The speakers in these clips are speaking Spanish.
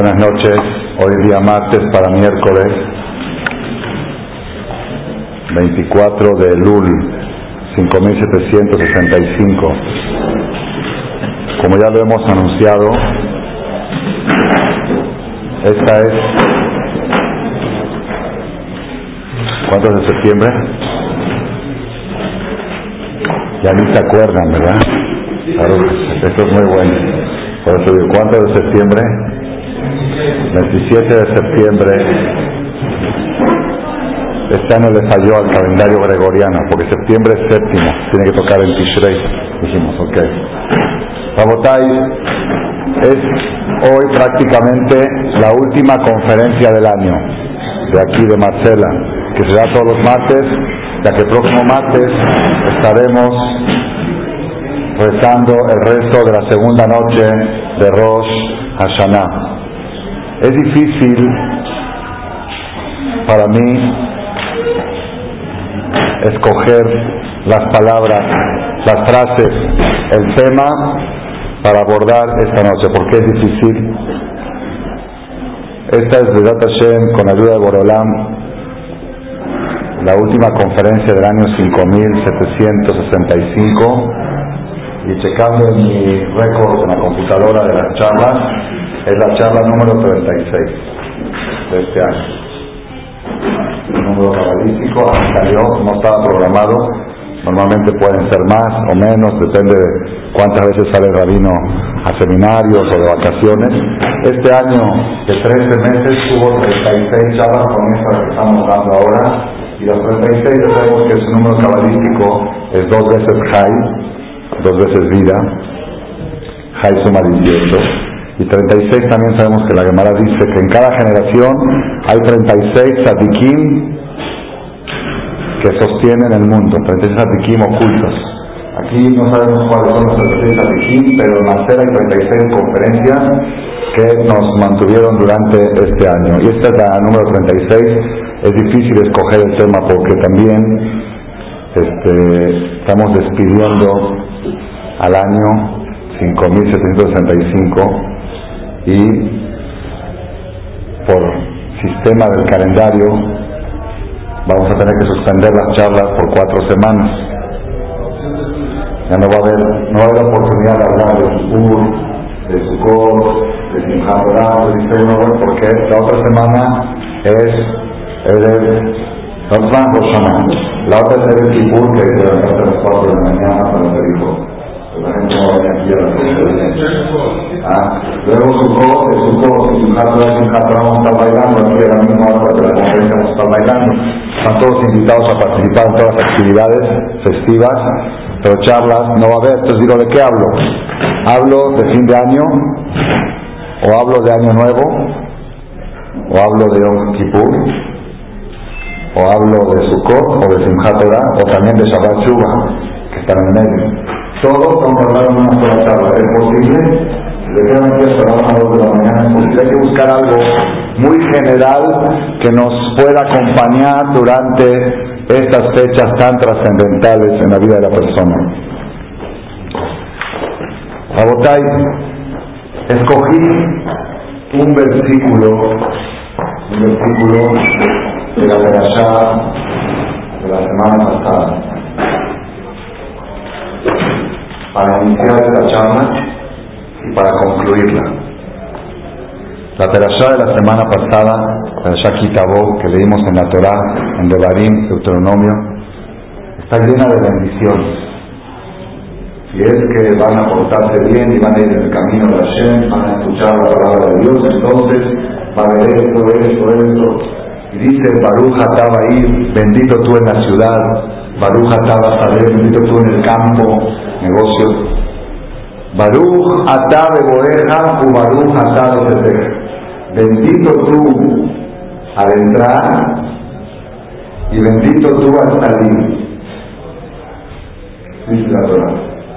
Buenas noches, hoy día martes para miércoles 24 de Lul 5765. Como ya lo hemos anunciado, esta es ¿Cuánto de septiembre? Ya ni se acuerdan, ¿verdad? Claro, esto es muy bueno. Por eso digo, ¿cuánto de septiembre? 27 de septiembre. Este año le falló al calendario gregoriano, porque septiembre es séptimo, tiene que tocar en Tishrei. Dijimos, ok. Rabotai, es hoy prácticamente la última conferencia del año, de aquí de Marcela, que será todos los martes, ya que el próximo martes estaremos rezando el resto de la segunda noche de Rosh Hashanah. Es difícil para mí escoger las palabras, las frases, el tema para abordar esta noche, porque es difícil. Esta es de Hashem con ayuda de Borolam, la última conferencia del año 5765 y checando mi récord en la computadora de las charlas, es la charla número 36 de este año. Un número cabalístico, salió, no estaba programado, normalmente pueden ser más o menos, depende de cuántas veces sale el rabino a seminarios o de vacaciones. Este año de 13 meses hubo 36 charlas con esta que estamos dando ahora, y las 36 ya sabemos que su número cabalístico es dos veces high, dos veces vida, high suma 18 y 36 también sabemos que la Gemara dice que en cada generación hay 36 tzadikim que sostienen el mundo, 36 tzadikim ocultos. Aquí no sabemos cuáles son los 36 tzadikim, pero en Marcela hay 36 conferencias que nos mantuvieron durante este año. Y esta es la número 36. Es difícil escoger el tema porque también este, estamos despidiendo al año 5765 y por sistema del calendario vamos a tener que suspender las charlas por cuatro semanas. Ya no va a haber, no va a haber oportunidad de hablar de Kipur, de Sukkot, de Simchat de porque la otra semana es el la otra es el Kipur que es a las 4 de la mañana para hacer hijos ah, Luego y Simchat y Simchat vamos a estar bailando aquí a la misma de la conferencia bailando. Están todos invitados a participar en todas las actividades festivas, pero charlas no va a haber. Entonces digo, ¿de qué hablo? ¿Hablo de fin de año? ¿O hablo de año nuevo? ¿O hablo de Yom Kippur? ¿O hablo de Sukkot? ¿O de Simchat? ¿O también de Shabbat Shuvah? Que están en medio. Todos en una sola charla. ¿Es posible? Desgraciadamente hasta las 2 de la mañana es Hay que buscar algo muy general que nos pueda acompañar durante estas fechas tan trascendentales en la vida de la persona. Abotay, escogí un versículo, un versículo de la Perashá de la semana pasada para iniciar esta charla y para concluirla. La perashá de la semana pasada, la perashá Kitabó, que leímos en la Torá, en Devarim, Deuteronomio, está llena de bendiciones. Si es que van a portarse bien y van a ir en el camino de Hashem, van a escuchar la palabra de Dios, entonces va a haber esto, esto, esto. Y dice Baruch ahí, bendito tú en la ciudad, Baruch Ataba bendito tú en el campo, negocio. Baruch Atabe Boeja u Baruch Atabe Bendito tú al entrar y bendito tú al salir. Dice la Torah.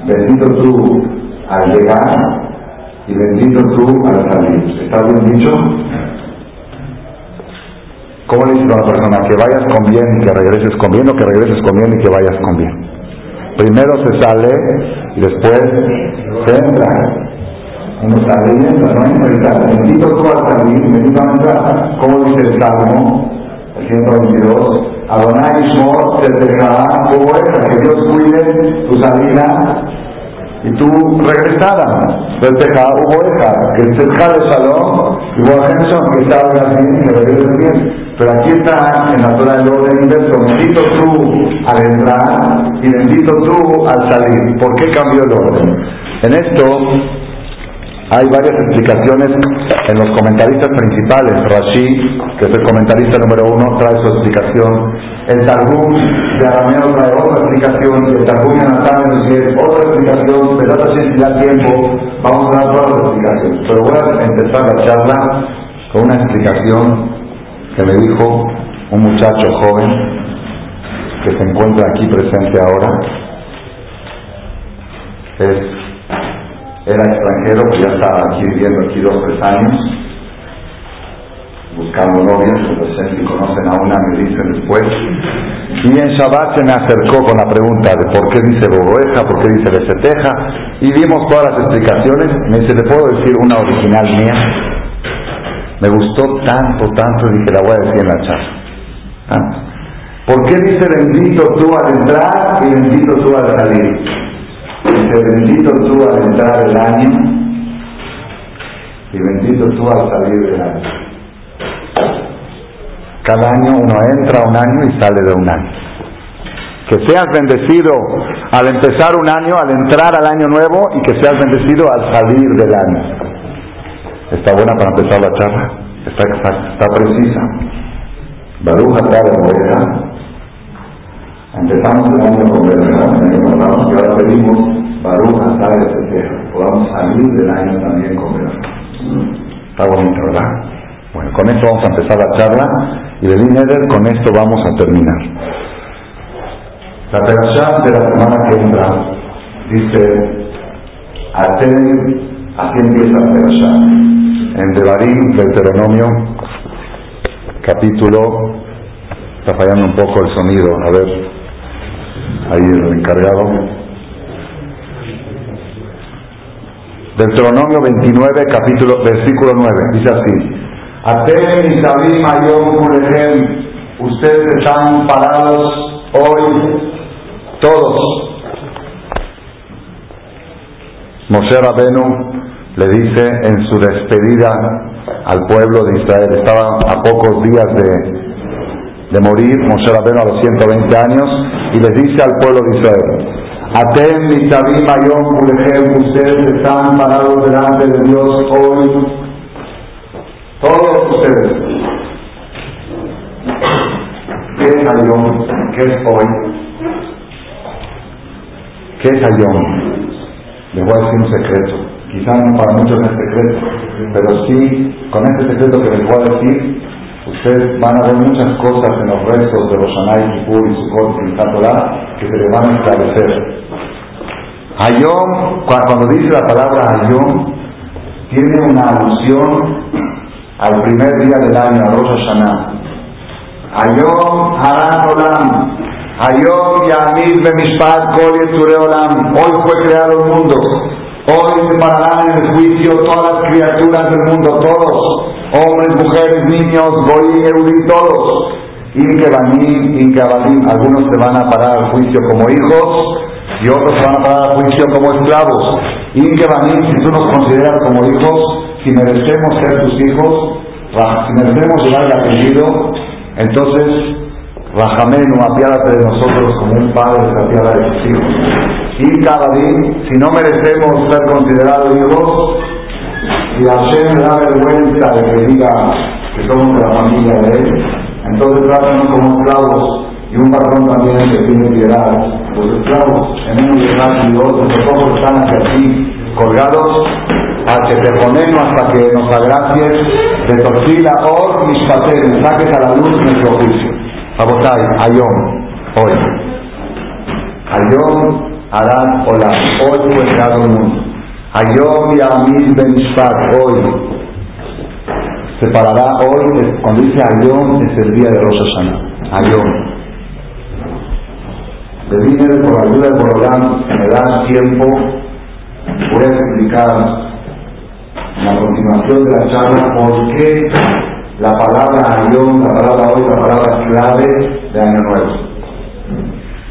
Bendito tú al llegar y bendito tú al salir. ¿Está bien dicho? ¿Cómo le dices a una persona que vayas con bien y que regreses con bien o que regreses con bien y que vayas con bien? Primero se sale y después se entra. uno está leyendo, no entra y Bendito tú al salir, bendito a entrar. Como dice el Salmo, el 122, Adonai Shmor, se dejará como que Dios cuide tu salida y tu regresada. Despeja hubo que se de salón, y que salga bien y que regrese bien. Pero aquí está en la zona del orden inverso, bendito tú al entrar y bendito tú al salir. ¿Por qué cambió el orden? En esto hay varias explicaciones en los comentaristas principales. Rashi, que es el comentarista número uno, trae su explicación. El Targum de Arameo trae otra explicación. El Targum de Natán dice otra explicación. Pero si da tiempo, vamos a dar todas las explicaciones. Pero voy a empezar la charla con una explicación que me dijo un muchacho joven que se encuentra aquí presente ahora. Es era extranjero, que ya estaba aquí viviendo aquí dos, tres años, buscando novias, y conocen a una, me dicen después. Y en Shabbat se me acercó con la pregunta de por qué dice Boboeja, por qué dice Beseteja, y vimos todas las explicaciones. Me dice, ¿le puedo decir una original mía? Me gustó tanto, tanto, dije, la voy a decir en la charla. ¿Por qué dice bendito tú al entrar y bendito tú al salir? Dice, bendito tú al entrar el año y bendito tú al salir del año. Cada año uno entra un año y sale de un año. Que seas bendecido al empezar un año, al entrar al año nuevo y que seas bendecido al salir del año. ¿Está buena para empezar la charla? Está exacta, está precisa. Baruja trae Empezamos el año con pasado, y ahora pedimos Baruch Atay podamos salir del año también con Está bonito, ¿verdad? Bueno, con esto vamos a empezar la charla y del Ineder con esto vamos a terminar. La perashá de la semana que entra dice, Aten, así empieza la perashá. En Devarim, Deuteronomio, capítulo, está fallando un poco el sonido, a ver, ahí el encargado. Deuteronomio 29, capítulo, versículo 9, dice así. Aten y Sabim Ayom ustedes están parados hoy, todos. Moshe Rabenu le dice en su despedida al pueblo de Israel, estaba a pocos días de, de morir Moshe Rabbeinu a los 120 años y les dice al pueblo de Israel, Atem Mitzavim Ayom ustedes están parados delante de Dios hoy, todos ustedes. ¿Qué es Ayom? ¿Qué es hoy? ¿Qué es Ayom? Les voy a decir un secreto. Quizás para muchos no es secreto, pero sí, con este secreto que les voy a decir, Ustedes van a ver muchas cosas en los restos de los Anay, Kippur y Sukkot y Torah que se les van a esclarecer. Ayom, cuando dice la palabra Ayom, tiene una alusión al primer día del año, a Rosh Hashanah. Ayom Haran Olam, Ayom Yamid Bemishpat Kol Olam. Hoy fue creado el mundo. Hoy se pararán en el juicio todas las criaturas del mundo, todos hombres, mujeres, niños, goy, eudí, todos. Inkebanim, Inkebanim, algunos se van a parar al juicio como hijos y otros se van a parar al juicio como esclavos. Inkebanim, si tú nos consideras como hijos, si merecemos ser tus hijos, si merecemos llevar el apellido, entonces Rajamenu, apiádate de nosotros como un padre se apiada de sus hijos. Y cada si no merecemos ser considerados hijos, si Hashem da vergüenza de que diga que somos de la familia de él, entonces trátanos como esclavos y un patrón también que tiene piedad. Los esclavos, en uno y otros, los ojos están hacia colgados, a que te ponemos hasta que nos agracies de torcila or mis pateres, saques a la luz nuestro Abotay, Ayom, hoy. Ayom harán hola, hoy fue creado el mundo. Ayom Yamil Ben hoy. Se parará hoy, cuando dice Ayom, es el día de Rosh Hashanah. Ayom. Dinero por ayuda de Borolán, me da tiempo, voy a explicar en la continuación de la charla, por qué la palabra Ayón, la palabra hoy, la palabra clave de Año Nuevo.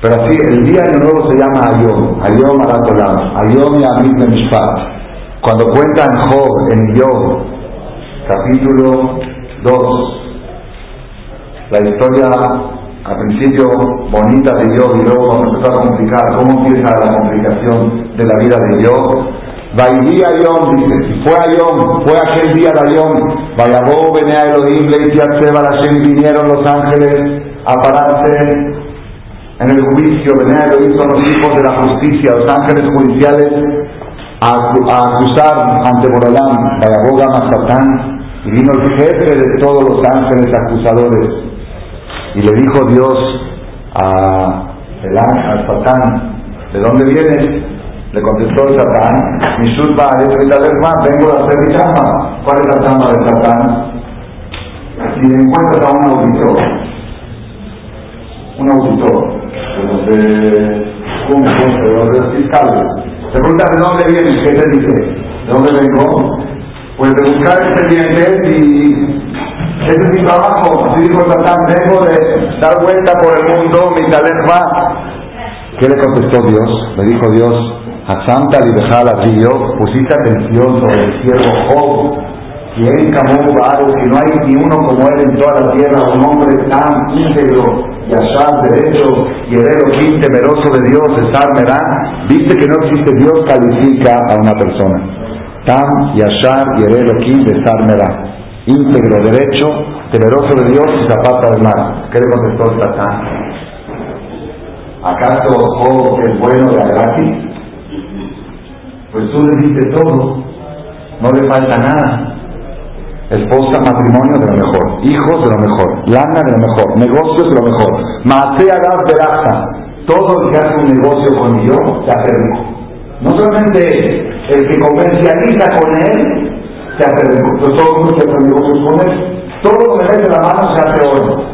Pero así, el día Año Nuevo se llama Ayón, Ayón Aratolam, Ayón Yamim Mishpat. Cuando cuentan Job en Job, capítulo 2, la historia al principio bonita de Job y luego cuando empezó a complicar, cómo empieza la complicación de la vida de Job. Vaidí Ayom, dice, fue Ayom, fue aquel día de Ayom, Vayabó, Benea Elohim, Leiti Atseba, Hashem, vinieron los ángeles a pararse en el juicio, Benea Elohim son los hijos de la justicia, los ángeles judiciales a, acusar ante Borolán, Vayabó, Satán, y vino el jefe de todos los ángeles acusadores, y le dijo Dios a, el, Satán, ¿de dónde vienes? Le contestó el Satán, mi surba es vengo de hacer mi chamba. ¿Cuál es la chamba de Satán? Si encuentras a un auditor, un auditor, de los de de los de fiscales, te preguntas de dónde vienes, ¿qué te dice? ¿De dónde vengo? Pues de buscar expedientes y ese es mi trabajo, así dijo Satán, vengo de dar vuelta por el mundo, mi talent va. ¿Qué le contestó Dios? Le dijo Dios, a Santa Libejala Río, pusiste atención sobre el siervo Job, quien camó que no hay ni uno como él en toda la tierra, un hombre tan íntegro y allá derecho y el temeroso de Dios, estar merá. Viste que no existe Dios, califica a una persona. Tam, Yashar y Elohim de merá íntegro, derecho, temeroso de Dios y zapata del mar. ¿Qué le contestó Satán? ¿Acaso Job es bueno de gratis? Pues tú le diste todo, no le falta nada. Esposa, matrimonio de lo mejor, hijos de lo mejor, lana de lo mejor, negocios de lo mejor. Masea de raza. Todo el que hace un negocio con Dios se hace rico. No solamente el que comercializa con él se hace rico. Todos los que hacen negocios con él, todo lo que mete la mano se hace oro.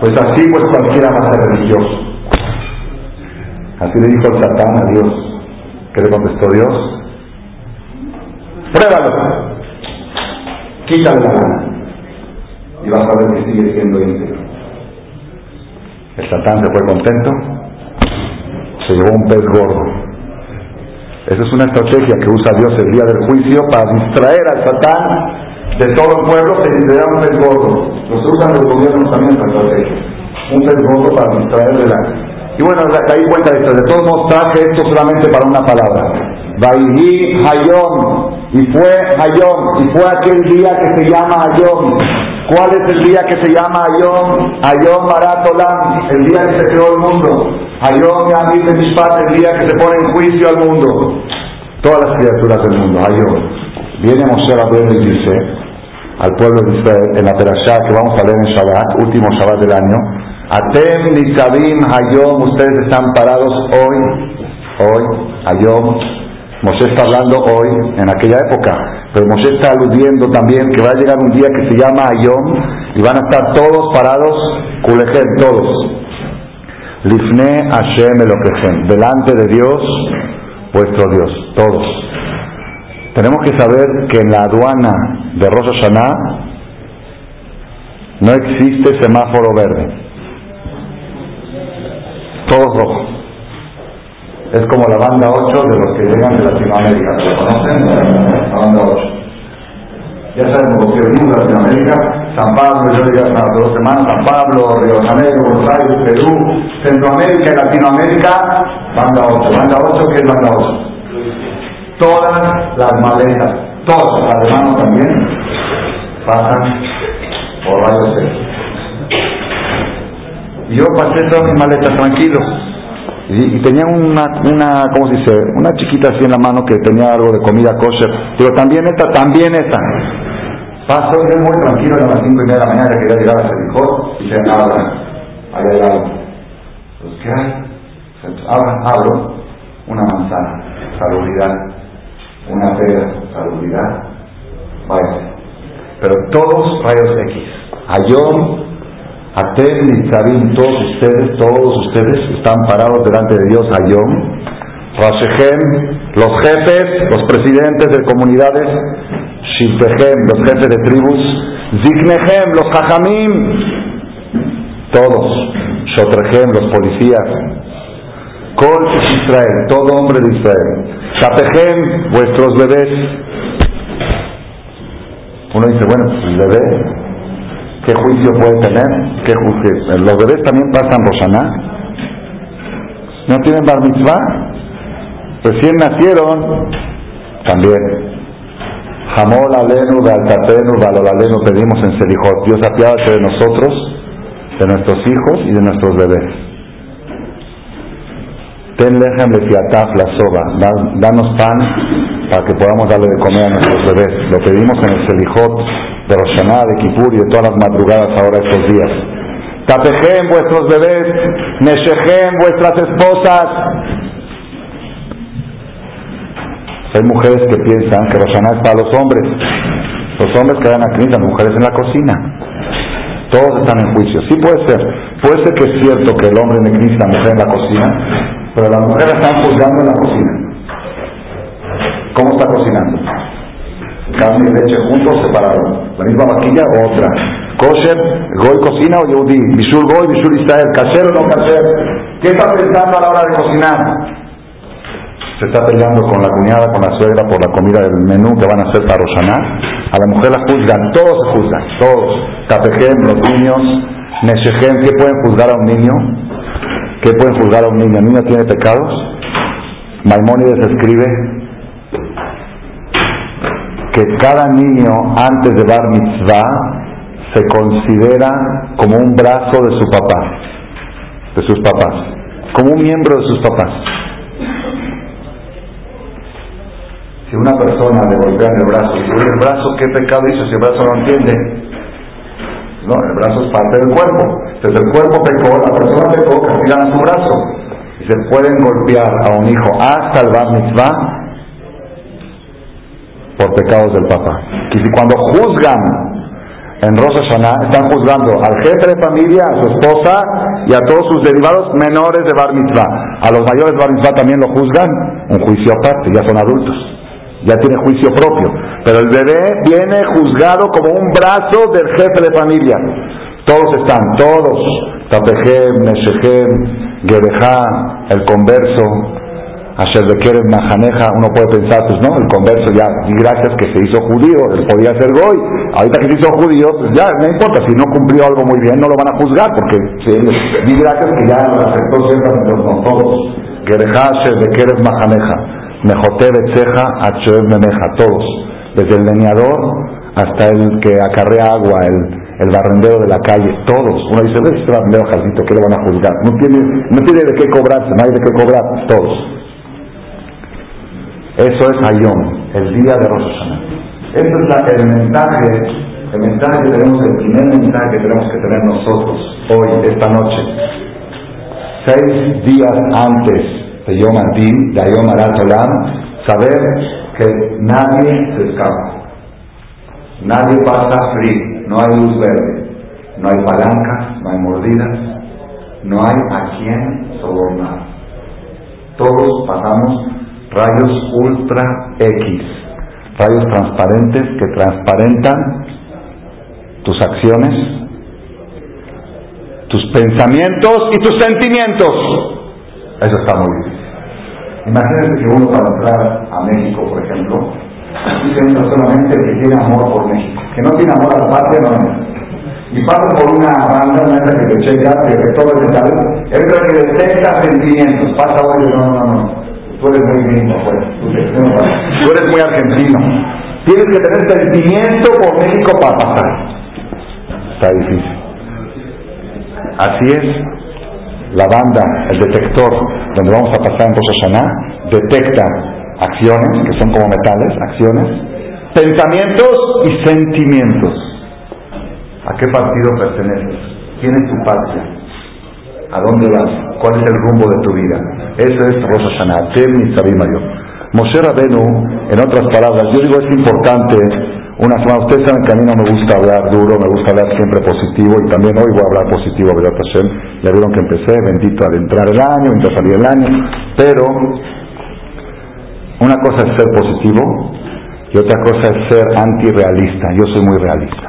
Pues así pues cualquiera va a ser religioso. Así le dijo el Satán a Dios. ¿Qué le contestó Dios? Pruébalo. Quítale la mano. Y vas a ver que sigue siendo íntegro. El Satán se fue contento. Se llevó un pez gordo esa es una estrategia que usa Dios el día del juicio para distraer al Satán de todo el pueblo le da un pez gordo. Los usan los gobiernos también esta estrategia. Un pez gordo para distraer de la... Y bueno, ahí cuenta esto. De todos modos traje esto solamente para una palabra. Vaihi Hayom. Y fue Hayom. Y fue aquel día que se llama Hayom. ¿Cuál es el día que se llama Hayom? Hayom Maratolam. El día que se creó el mundo. Ayom Yamit Mishpat, el día que se pone en juicio al mundo. Todas las criaturas del mundo, Ayom. Viene Moshe Rabbeinu y dice al pueblo de Israel en la Perashá que vamos a leer en Shabbat, último Shabbat del año, Atem Nitzavim Hayom, ustedes están parados hoy, hoy, Hayom. Moshe está hablando hoy, en aquella época, pero Moshe está aludiendo también que va a llegar un día que se llama Ayom y van a estar todos parados, Kulejem, todos, Lifne Hashem Elokehem, delante de Dios, vuestro Dios, todos. Tenemos que saber que en la aduana de Rosh Hashanah no existe semáforo verde. Todo rojo. Es como la banda 8 de los que llegan de Latinoamérica. ¿Lo conocen? La banda 8. Ya sabemos que venimos de Latinoamérica San Pablo, yo diría hace dos semanas, San Pablo, Río de Janeiro, Buenos Aires, Perú, Centroamérica y Latinoamérica, banda 8. Banda 8, ¿qué es banda 8? Todas las maletas, todas, las de también, pasan por rayos yo pasé todas mis maletas tranquilo. Y, tenía una, una, ¿cómo se dice? Una chiquita así en la mano que tenía algo de comida kosher. Digo, también esta, también esta. Paso muy tranquilo a las 5 y media de la mañana, quería llegar a Jericó y se abran, ahí hay algo. Pues, ¿qué hay? Abran, abro una manzana, salubridad, una pera, salubridad, vaya. Pero todos rayos X. Ayón, Aten, Nitzavim, todos ustedes, todos ustedes están parados delante de Dios, Ayón. Rashehem, los jefes, los presidentes de comunidades, Shiltehem, los jefes de tribus, Ziknehem, los Jajamim, todos, Shotrehem, los policías, Kol Israel, todo hombre de Israel, Tapehem, vuestros bebés. Uno dice, bueno, pues el bebé, ¿qué juicio puede tener? ¿Qué juicio? Los bebés también pasan Roshaná. ¿No tienen bar mitzvah? Recién nacieron, también. Jamol alenu, galtatenu, valolalenu, pedimos en Selijot. Dios apiádate de nosotros, de nuestros hijos y de nuestros bebés. Ten lejem fiataf la soba. Danos pan para que podamos darle de comer a nuestros bebés. Lo pedimos en el Selijot de Roshaná, de Kipur y de todas las madrugadas ahora estos días. Tapejem vuestros bebés, Neshejem vuestras esposas, hay mujeres que piensan que Roshaná es para los hombres. Los hombres quedan aquí, las mujeres en la cocina. Todos están en juicio. Sí puede ser. Puede ser que es cierto que el hombre en el la mujer en la cocina, pero las mujeres están juzgando en la cocina. ¿Cómo está cocinando? Carne y leche juntos, separados. La misma vaquilla o otra. Kosher, Goy cocina o Yehudi. Bishul Goy, Bishul Israel. ¿Casero o no casero? ¿Qué está pensando a la hora de cocinar? se está peleando con la cuñada, con la suegra por la comida del menú que van a hacer para Roshaná. A la mujer la juzgan, todos se juzgan, todos. Tapejem, los niños, Neshejem, ¿qué pueden juzgar a un niño? ¿Qué pueden juzgar a un niño? ¿El niño tiene pecados? Maimónides escribe que cada niño antes de dar mitzvah se considera como un brazo de su papá, de sus papás, como un miembro de sus papás. Si una persona le golpea en el brazo, y el brazo, ¿qué pecado hizo si el brazo no entiende? No, el brazo es parte del cuerpo. Entonces el cuerpo pecó, la persona pecó, castigan a su brazo. Y se pueden golpear a un hijo hasta el bar mitzvah por pecados del papá. Y cuando juzgan en Rosa Hashanah, están juzgando al jefe de familia, a su esposa y a todos sus derivados menores de bar mitzvah. A los mayores de bar mitzvah también lo juzgan, un juicio aparte, ya son adultos ya tiene juicio propio. Pero el bebé viene juzgado como un brazo del jefe de familia. Todos están, todos. Tapejem, Neshejem, Gereja, el converso, Asher Bekerem, Mahaneja. Uno puede pensar, pues no, el converso ya, gracias que se hizo judío, él podía ser goy. Ahorita que se hizo judío, pues ya, no importa, si no cumplió algo muy bien, no lo van a juzgar, porque y gracias que ya lo aceptó ciertamente con todos. Gereja, Asher Bekerem, Mahaneja. Mejote Betzeja, Achoev Memeja, todos, desde el leñador hasta el que acarrea agua, el, el barrendero de la calle, todos. Uno dice, ve este barrendero jardito, ¿qué le van a juzgar? No tiene, no tiene de qué cobrarse, no hay de qué cobrar, todos. Eso es Ayom, el día de Rosh Hashanah. Este es el mensaje, el mensaje que tenemos, el primer mensaje que tenemos que tener nosotros hoy, esta noche. Seis días antes de Yom Adin, de Yom Olam, saber que nadie se escapa. Nadie pasa free, no hay luz verde, no hay palanca, no hay mordidas, no hay a quien sobornar. Todos pasamos rayos ultra X, rayos transparentes que transparentan tus acciones, tus pensamientos y tus sentimientos. Eso está muy difícil. Imagínense que uno para entrar a México, por ejemplo, dice solamente que tiene amor por México, que no tiene amor a la patria, no y pasa por una banda, una que te checa, que te todo el tal, él detecta sentimientos, pasa hoy, no, no, no, tú eres muy gringo, pues, tú, eres muy argentino, tienes que tener sentimiento por México para pasar, está difícil. Así es, la banda, el detector, donde vamos a pasar en Rosh detecta acciones, que son como metales, acciones, pensamientos y sentimientos. ¿A qué partido perteneces? ¿Quién es tu patria? ¿A dónde vas? ¿Cuál es el rumbo de tu vida? Eso es Rosh Hashanah, Tem Mayor. Moshe Rabenu, en otras palabras, yo digo es importante una semana. Ustedes saben que a mí no me gusta hablar duro, me gusta hablar siempre positivo y también hoy voy a hablar positivo, ¿verdad, Hashem? Ya vieron que empecé, bendito al entrar el año, mientras salir el año, pero una cosa es ser positivo y otra cosa es ser antirrealista. Yo soy muy realista.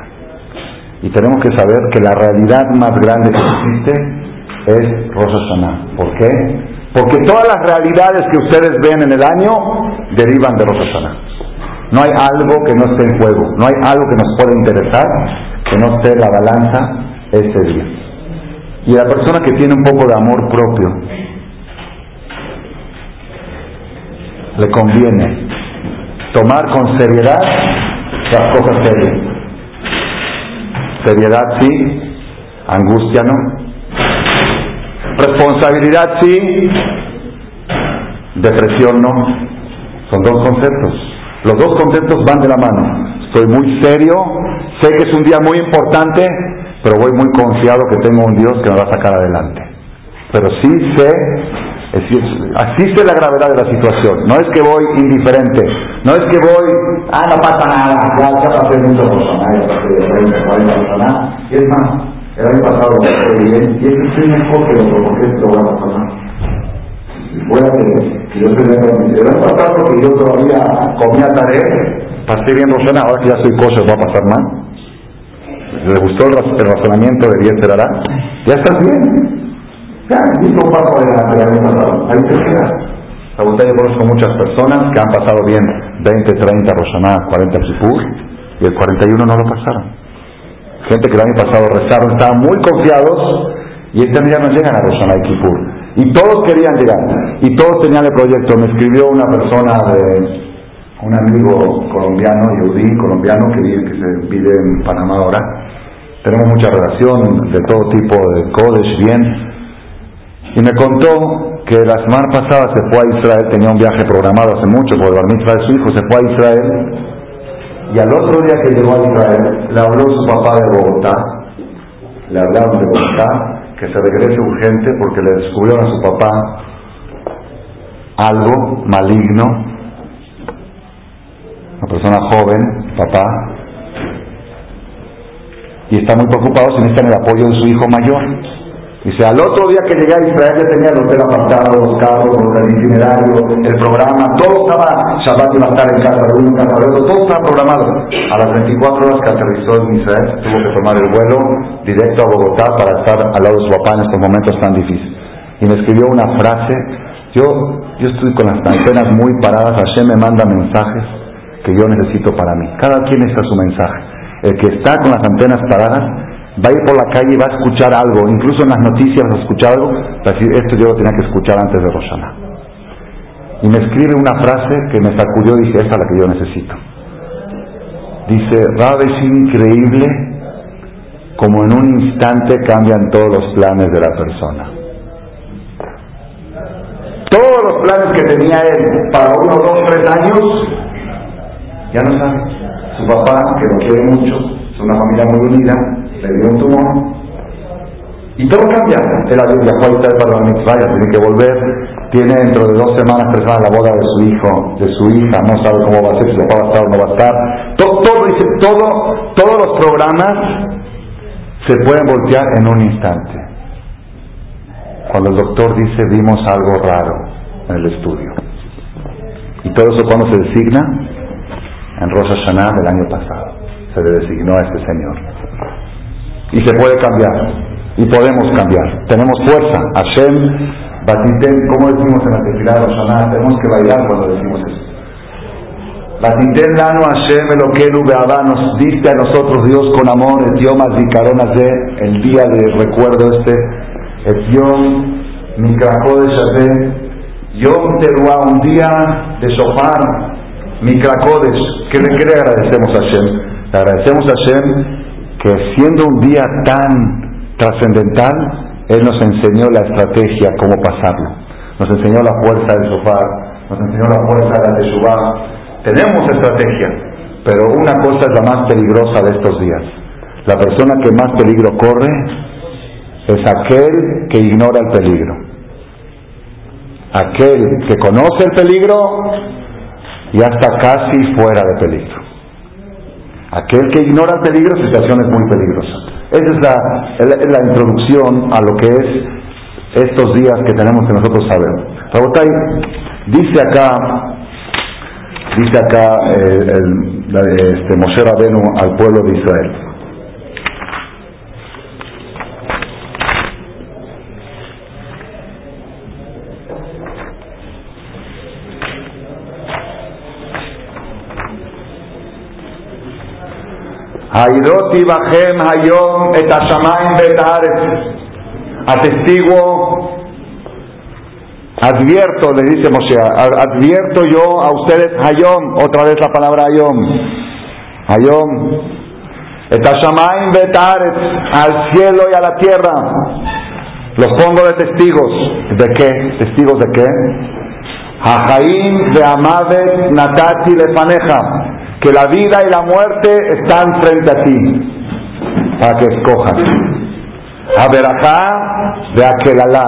Y tenemos que saber que la realidad más grande que existe es Rosh. ¿Por qué? Porque todas las realidades que ustedes ven en el año derivan de Rosh Hashanah. No hay algo que no esté en juego, no hay algo que nos pueda interesar que no esté la balanza ese día. Y la persona que tiene un poco de amor propio, le conviene tomar con seriedad las cosas serias. Seriedad sí, angustia no. Responsabilidad sí, depresión no. Son dos conceptos. Los dos conceptos van de la mano. Estoy muy serio, sé que es un día muy importante, pero voy muy confiado que tengo un Dios que me va a sacar adelante. Pero sí sé, así la gravedad de la situación. No es que voy indiferente, no es que voy, ah, no pasa nada, ya, ya ya pasé de 30, 40 personas. Y más, el año pasado fue bien, y es que estoy mejor que otro, porque esto va a pasar. Si fuera que, que yo tenía el año pasado que yo todavía comía tarea, pasé bien Rosana, ahora que ya soy kosher, va a pasar mal le gustó el, razonamiento de bien será, ya estás bien. Ya, hizo un paso adelante el año pasado. Ahí te quedas. yo conozco muchas personas que han pasado bien 20, 30 Roshaná, 40 Sipur y el 41 no lo pasaron. Gente que el año pasado rezaron, estaban muy confiados y este día no llegan a Roshaná y Kipur. Y todos querían llegar y todos tenían el proyecto. Me escribió una persona de un amigo colombiano, Yudí, colombiano, que, que se vive en Panamá ahora. Tenemos mucha relación de todo tipo de Kodesh, bien. Y me contó que la semana pasada se fue a Israel, tenía un viaje programado hace mucho por el bar su hijo, se fue a Israel. Y al otro día que llegó a Israel, le habló su papá de Bogotá, le hablaron de Bogotá, que se regrese urgente porque le descubrieron a su papá algo maligno. Una persona joven, papá, y está muy preocupado si necesitan el apoyo de su hijo mayor. Dice, al otro día que llegué a Israel ya tenía el hotel apartado, los carros, el itinerario, el programa, todo estaba, Shabbat iba a estar en casa de uno, en todo estaba programado. A las 24 horas que aterrizó en Israel, tuvo que tomar el vuelo directo a Bogotá para estar al lado de su papá en estos momentos tan difíciles. Y me escribió una frase, yo, yo estoy con las antenas muy paradas, Hashem me manda mensajes que yo necesito para mí. Cada quien está su mensaje. El que está con las antenas paradas va a ir por la calle y va a escuchar algo, incluso en las noticias va a escuchar algo, va a decir, esto yo lo tenía que escuchar antes de Rosana. Y me escribe una frase que me sacudió y dije, esta es la que yo necesito. Dice, Rab es increíble como en un instante cambian todos los planes de la persona. Todos los planes que tenía él para uno, dos, tres años, ya no sabe. Su papá, que lo quiere mucho, es una familia muy unida, le dio un tumor. Y todo cambia. Él viajó a para la tiene que volver. Tiene dentro de dos semanas, tres semanas la boda de su hijo, de su hija. No sabe cómo va a ser, si papá va a estar o no va a estar. Todo, todo, todo, todos los programas se pueden voltear en un instante. Cuando el doctor dice, vimos algo raro en el estudio. Y todo eso cuando se designa en Rosh Hashanah del año pasado. Se le designó a este Señor. Y se puede cambiar. Y podemos cambiar. Tenemos fuerza. Hashem, Batiten, como decimos en la tefilá de Rosh Hashanah? Tenemos que bailar cuando decimos eso. Batiten lano Hashem Eloquenu Beabá nos diste a nosotros Dios con amor, el Zikaronas de el día de recuerdo este, el Yom Mikrako de Shazé, Yom Teruah, un día de Shofar, Mikrakodesh, ¿qué, ¿qué le agradecemos a Hashem? Le agradecemos a Hashem que siendo un día tan trascendental, Él nos enseñó la estrategia, cómo pasarlo. Nos enseñó la fuerza del sofá, nos enseñó la fuerza de la. Tenemos estrategia, pero una cosa es la más peligrosa de estos días. La persona que más peligro corre es aquel que ignora el peligro. Aquel que conoce el peligro ya está casi fuera de peligro. Aquel que ignora el peligro, situación es muy peligrosa. Esa es la, la, introducción a lo que es estos días que tenemos que nosotros saber. Rabotay dice acá Dice acá eh, el, este, Moshe Rabenu al pueblo de Israel. Haidoti Bajem Hayom et Atestiguo Advierto, le dice Moshe, advierto yo a ustedes, Hayom, otra vez la palabra Hayom, Hayom, Etashamaim betaret, al cielo y a la tierra, los pongo de testigos, ¿de qué? ¿Testigos de qué? Hajaim de Amavet Natati Lefaneja, que la vida y la muerte están frente a ti, para que escojas. Averajá de Aquelalá,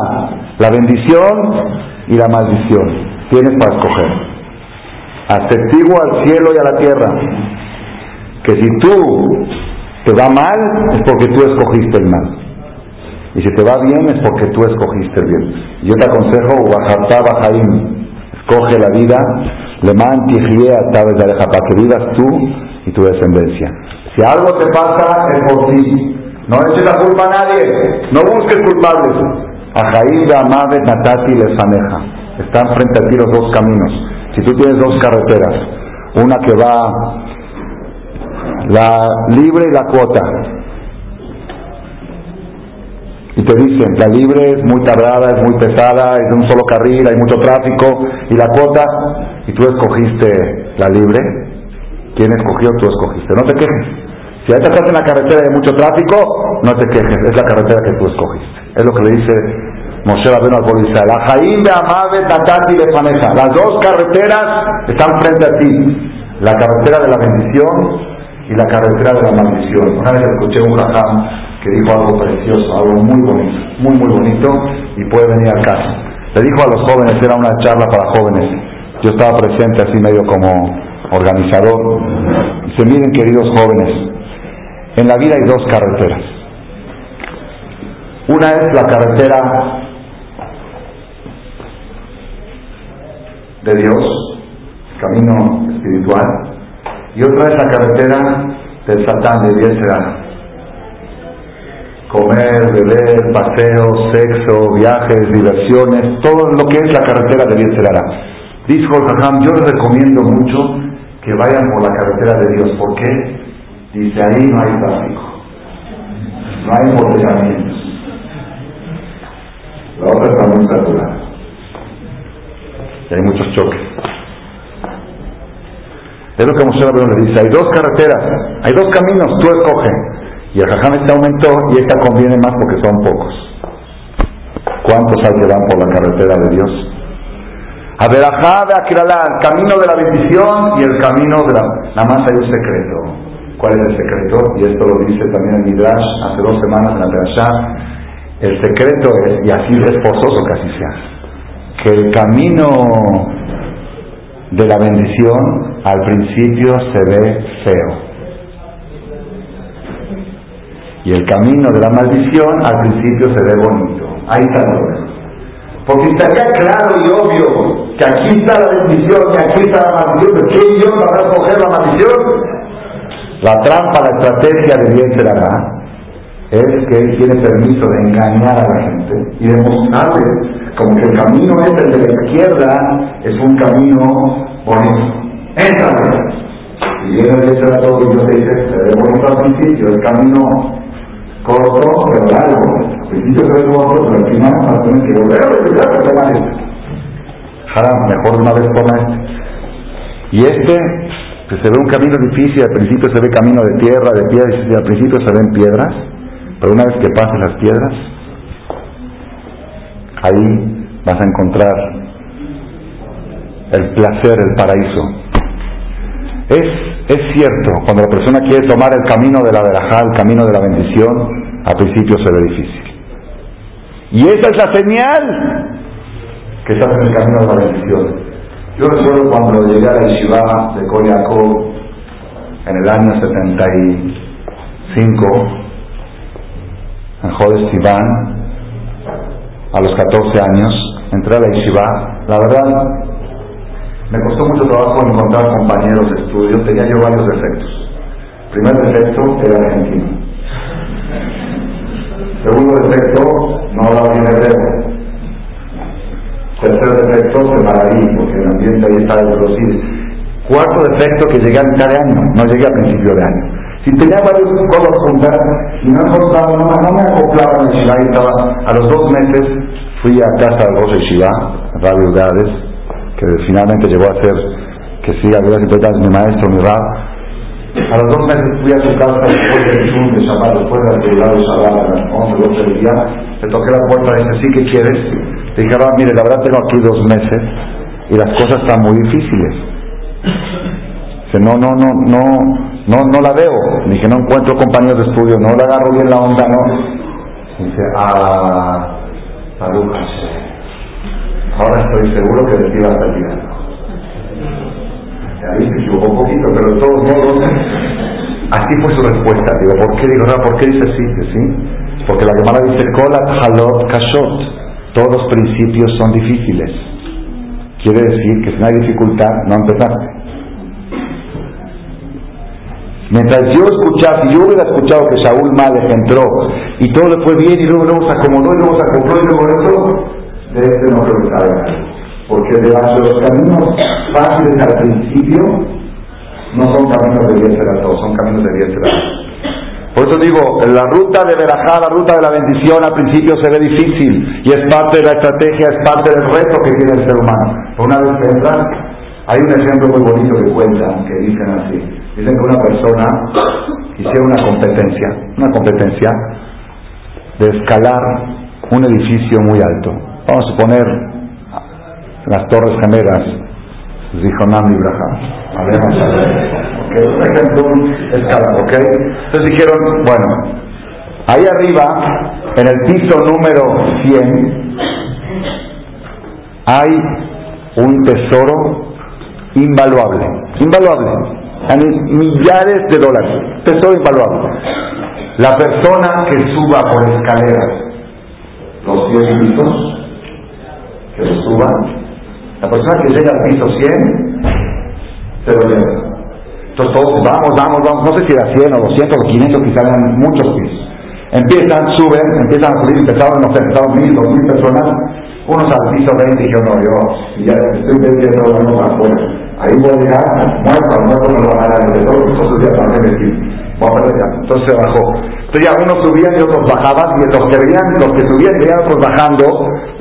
la bendición y la maldición. Tienes para escoger. Atestigo al cielo y a la tierra que si tú te va mal es porque tú escogiste el mal. Y si te va bien es porque tú escogiste el bien. Yo te aconsejo, Bajaim, escoge la vida, le de para que vivas tú y tu descendencia. Si algo te pasa es por ti. No eches la culpa a nadie, no busques culpables. Ajaí de Amade Natati Lefaneja. Están frente a ti los dos caminos. Si tú tienes dos carreteras, una que va la libre y la cuota, y te dicen, la libre es muy tardada, es muy pesada, es de un solo carril, hay mucho tráfico, y la cuota, y tú escogiste la libre, ¿quién escogió? Tú escogiste, no te quejes. Si ahorita estás en la carretera de mucho tráfico, no te quejes, es la carretera que tú escogiste. Es lo que le dice Moshe Rabbeinu al Israel. Ajaim de Tatati de Faneja. Las dos carreteras están frente a ti. La carretera de la bendición y la carretera de la maldición. Una vez escuché un jajam que dijo algo precioso, algo muy bonito, muy muy bonito y puede venir al caso. Le dijo a los jóvenes, era una charla para jóvenes. Yo estaba presente así medio como organizador. Dice, miren queridos jóvenes, en la vida hay dos carreteras. Una es la carretera de Dios, camino espiritual, y otra es la carretera del Satán, de Yesera. Comer, beber, paseos, sexo, viajes, diversiones, todo lo que es la carretera de Yesera. Dijo Raham, yo les recomiendo mucho que vayan por la carretera de Dios. ¿Por qué? Dice, ahí no hay tráfico, no hay embotellamientos la otra está muy saturada. Y hay muchos choques. Es lo que Moshe le dice, hay dos carreteras, hay dos caminos, tú escoge. Y el jajam este aumentó y esta conviene más porque son pocos. ¿Cuántos hay que van por la carretera de Dios? Averajá de Akiralá, el camino de la bendición y el camino de la... Nada más hay un secreto. ¿Cuál es el secreto? Y esto lo dice también el Midrash hace dos semanas en la Perashá el secreto es, y así es forzoso que así sea, que el camino de la bendición al principio se ve feo. Y el camino de la maldición al principio se ve bonito. Ahí está el Porque estaría claro y obvio que aquí está la bendición y aquí está la maldición. ¿Qué yo va a escoger la maldición? La trampa, la estrategia de bien será es que él tiene permiso de engañar a la gente y demostrarle como que el camino es el de la izquierda, es un camino bonito. Entra. Y viene de ese todo y yo te dice, se ve bonito al principio, el camino corto, pero largo. Se ve corto, pero al final que volver a regresar a este. Haram, mejor una vez toma este. Y este, que se ve un camino difícil, al principio se ve camino de tierra, de piedras, y al principio se ven piedras, pero una vez que pasen las piedras, ahí vas a encontrar el placer, el paraíso. Es, es cierto, cuando la persona quiere tomar el camino de la verajá, el camino de la bendición, al principio se ve difícil. Y esa es la señal que estás en el camino de la bendición. Yo recuerdo cuando llegué a la Yeshiva de Koyakov en el año 75, en Jodes Sivan, a los 14 años, entré a la yeshiva. La verdad, Me costó mucho trabajo encontrar compañeros de estudio, tenía yo varios defectos. Primer defecto, era argentino. Segundo defecto, no hablaba bien hebreo. Tercer defecto, se porque el ambiente ahí está desconocido. Cuarto defecto, que llegué a mitad de año, no llegué a principio de año. Si tenía varias cosas juntas y no, no, no, me acoplaba en el Shiva estaba, a los dos meses fui a casa de Rosa Shiva, Radio Gades, que finalmente llegó a ser que sí, había que mi maestro, mi rab. A los dos meses fui a su casa después del Shum de Shabbat, después de la actividad de Shabbat, a las 11, 12 del día, le toqué la puerta y dije, ¿sí que quieres? Le dije, ah, mire, la verdad tengo aquí dos meses y las cosas están muy difíciles. Dice, no, no, no, no, no, no la veo. Dije, no encuentro compañeros de estudio, no le agarro bien la onda, no. Dice, ah, Ahora estoy seguro que les iba a salir se equivocó un poquito, pero de todos modos, así fue su respuesta. Digo, ¿por qué? Digo, ¿por qué dice así? ¿Sí? Porque la llamada dice, Kolat Halot Kashot todos los principios son difíciles. Quiere decir que si no hay dificultad, no empezaste. Mientras yo escuchaba, si yo hubiera escuchado que Saúl Malek entró y todo le fue bien y luego, luego se acomodó y luego se acomodó y luego eso, de este no creo. Porque de los caminos fáciles al principio no son caminos de a todos, son caminos de todos. Por eso digo, la ruta de Berajá, la ruta de la bendición al principio se ve difícil y es parte de la estrategia, es parte del reto que tiene el ser humano. Una vez que hay un ejemplo muy bonito que cuentan, que dicen así. Dicen que una persona hiciera una competencia, una competencia de escalar un edificio muy alto. Vamos a suponer las Torres Gemelas, Braja. A ver, vamos a ver un ejemplo escalado, ¿ok? Entonces dijeron, bueno, ahí arriba, en el piso número 100, hay un tesoro invaluable, invaluable, hay millares de dólares, tesoro invaluable. La persona que suba por escaleras los 100 pisos, que lo suba, la persona que llega al piso 100, se lo lleva. Entonces todos, vamos, vamos, vamos, no sé si era 100 o 200 o 500, quizás eran muchos pisos. Empiezan, suben, empiezan a subir, empezaron, no sé, empezaron mil, dos mil personas, unos al piso 20 y yo no, yo ya estoy vendiendo los afuera. Ahí voy a llegar, muerto, muerto no lo van a dar de todo, entonces ya para qué Vamos. Entonces se bajó. Entonces ya unos subían y otros bajaban, y los que veían, los que subían y veían otros bajando,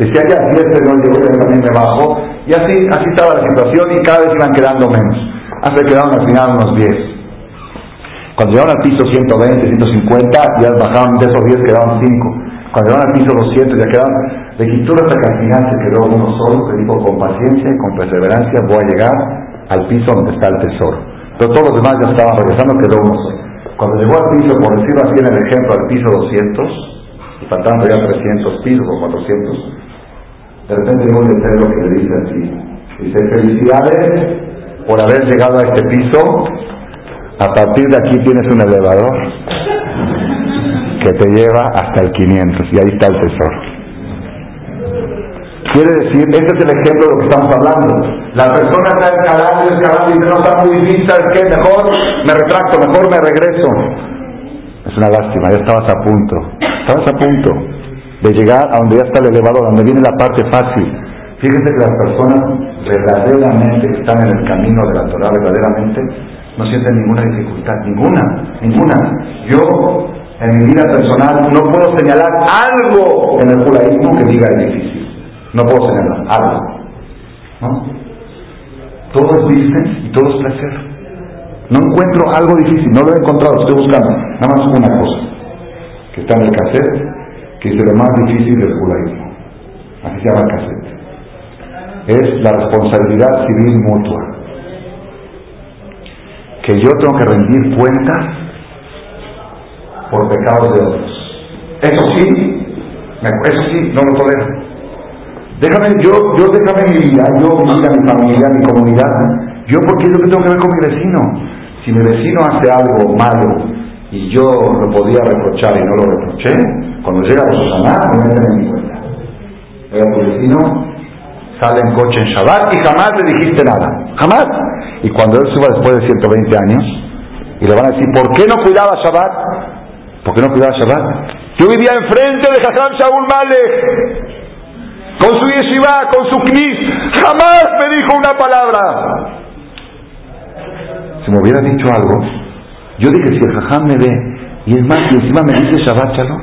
decía ya si este no llegó, yo también me bajo. Y así, así estaba la situación y cada vez iban quedando menos hasta que quedaron al final unos 10. Cuando llegaron al piso 120, 150, ya bajaron de esos 10 quedaron 5. Cuando llegaron al piso 200 ya quedaron, de quitó hasta que al final se quedó uno solo, que dijo con paciencia y con perseverancia voy a llegar al piso donde está el tesoro. Pero todos los demás ya estaban regresando, quedó uno. Cuando llegó al piso, por decirlo así en el ejemplo, al piso 200, y faltando ya 300 pisos o 400, de repente hay un letrero que le dice así, dice, felicidades por haber llegado a este piso, a partir de aquí tienes un elevador que te lleva hasta el 500 y ahí está el tesoro. Quiere decir, este es el ejemplo de lo que estamos hablando. La persona está escalando, escalando y dice, no está muy difícil, ¿sabes qué? Mejor me retracto, mejor me regreso. Es una lástima, ya estabas a punto, estabas a punto de llegar a donde ya está el elevador, donde viene la parte fácil. Fíjense que las personas verdaderamente que están en el camino de la Torah, verdaderamente, no sienten ninguna dificultad, ninguna, ninguna. Yo, en mi vida personal, no puedo señalar algo en el judaísmo que diga es difícil. No puedo señalar algo. ¿no? Todo es business y todo es placer. No encuentro algo difícil, no lo he encontrado, estoy buscando. Nada más una cosa, que está en el cassette, que es lo más difícil del judaísmo. Así se llama el cassette es la responsabilidad civil mutua. Que yo tengo que rendir cuentas por pecados de otros. Eso sí, eso sí, no lo tolero. Déjame, yo, yo déjame mi vida, yo, mi vida, mi familia, mi comunidad. Yo, porque lo que tengo que ver con mi vecino. Si mi vecino hace algo malo y yo lo podía reprochar y no lo reproché, cuando llega a Rosana, me en mi cuenta. Era tu vecino, sale en coche en Shabbat y jamás le dijiste nada. Jamás. Y cuando él suba después de 120 años, y le van a decir, ¿por qué no cuidaba Shabbat? ¿Por qué no cuidaba Shabbat? Yo vivía enfrente de Jajam Shaul Malek, con su yeshiva, con su knis, jamás me dijo una palabra. Si me hubiera dicho algo, yo dije, si el Jajam me ve, y es más, y encima me dice Shabbat Shalom,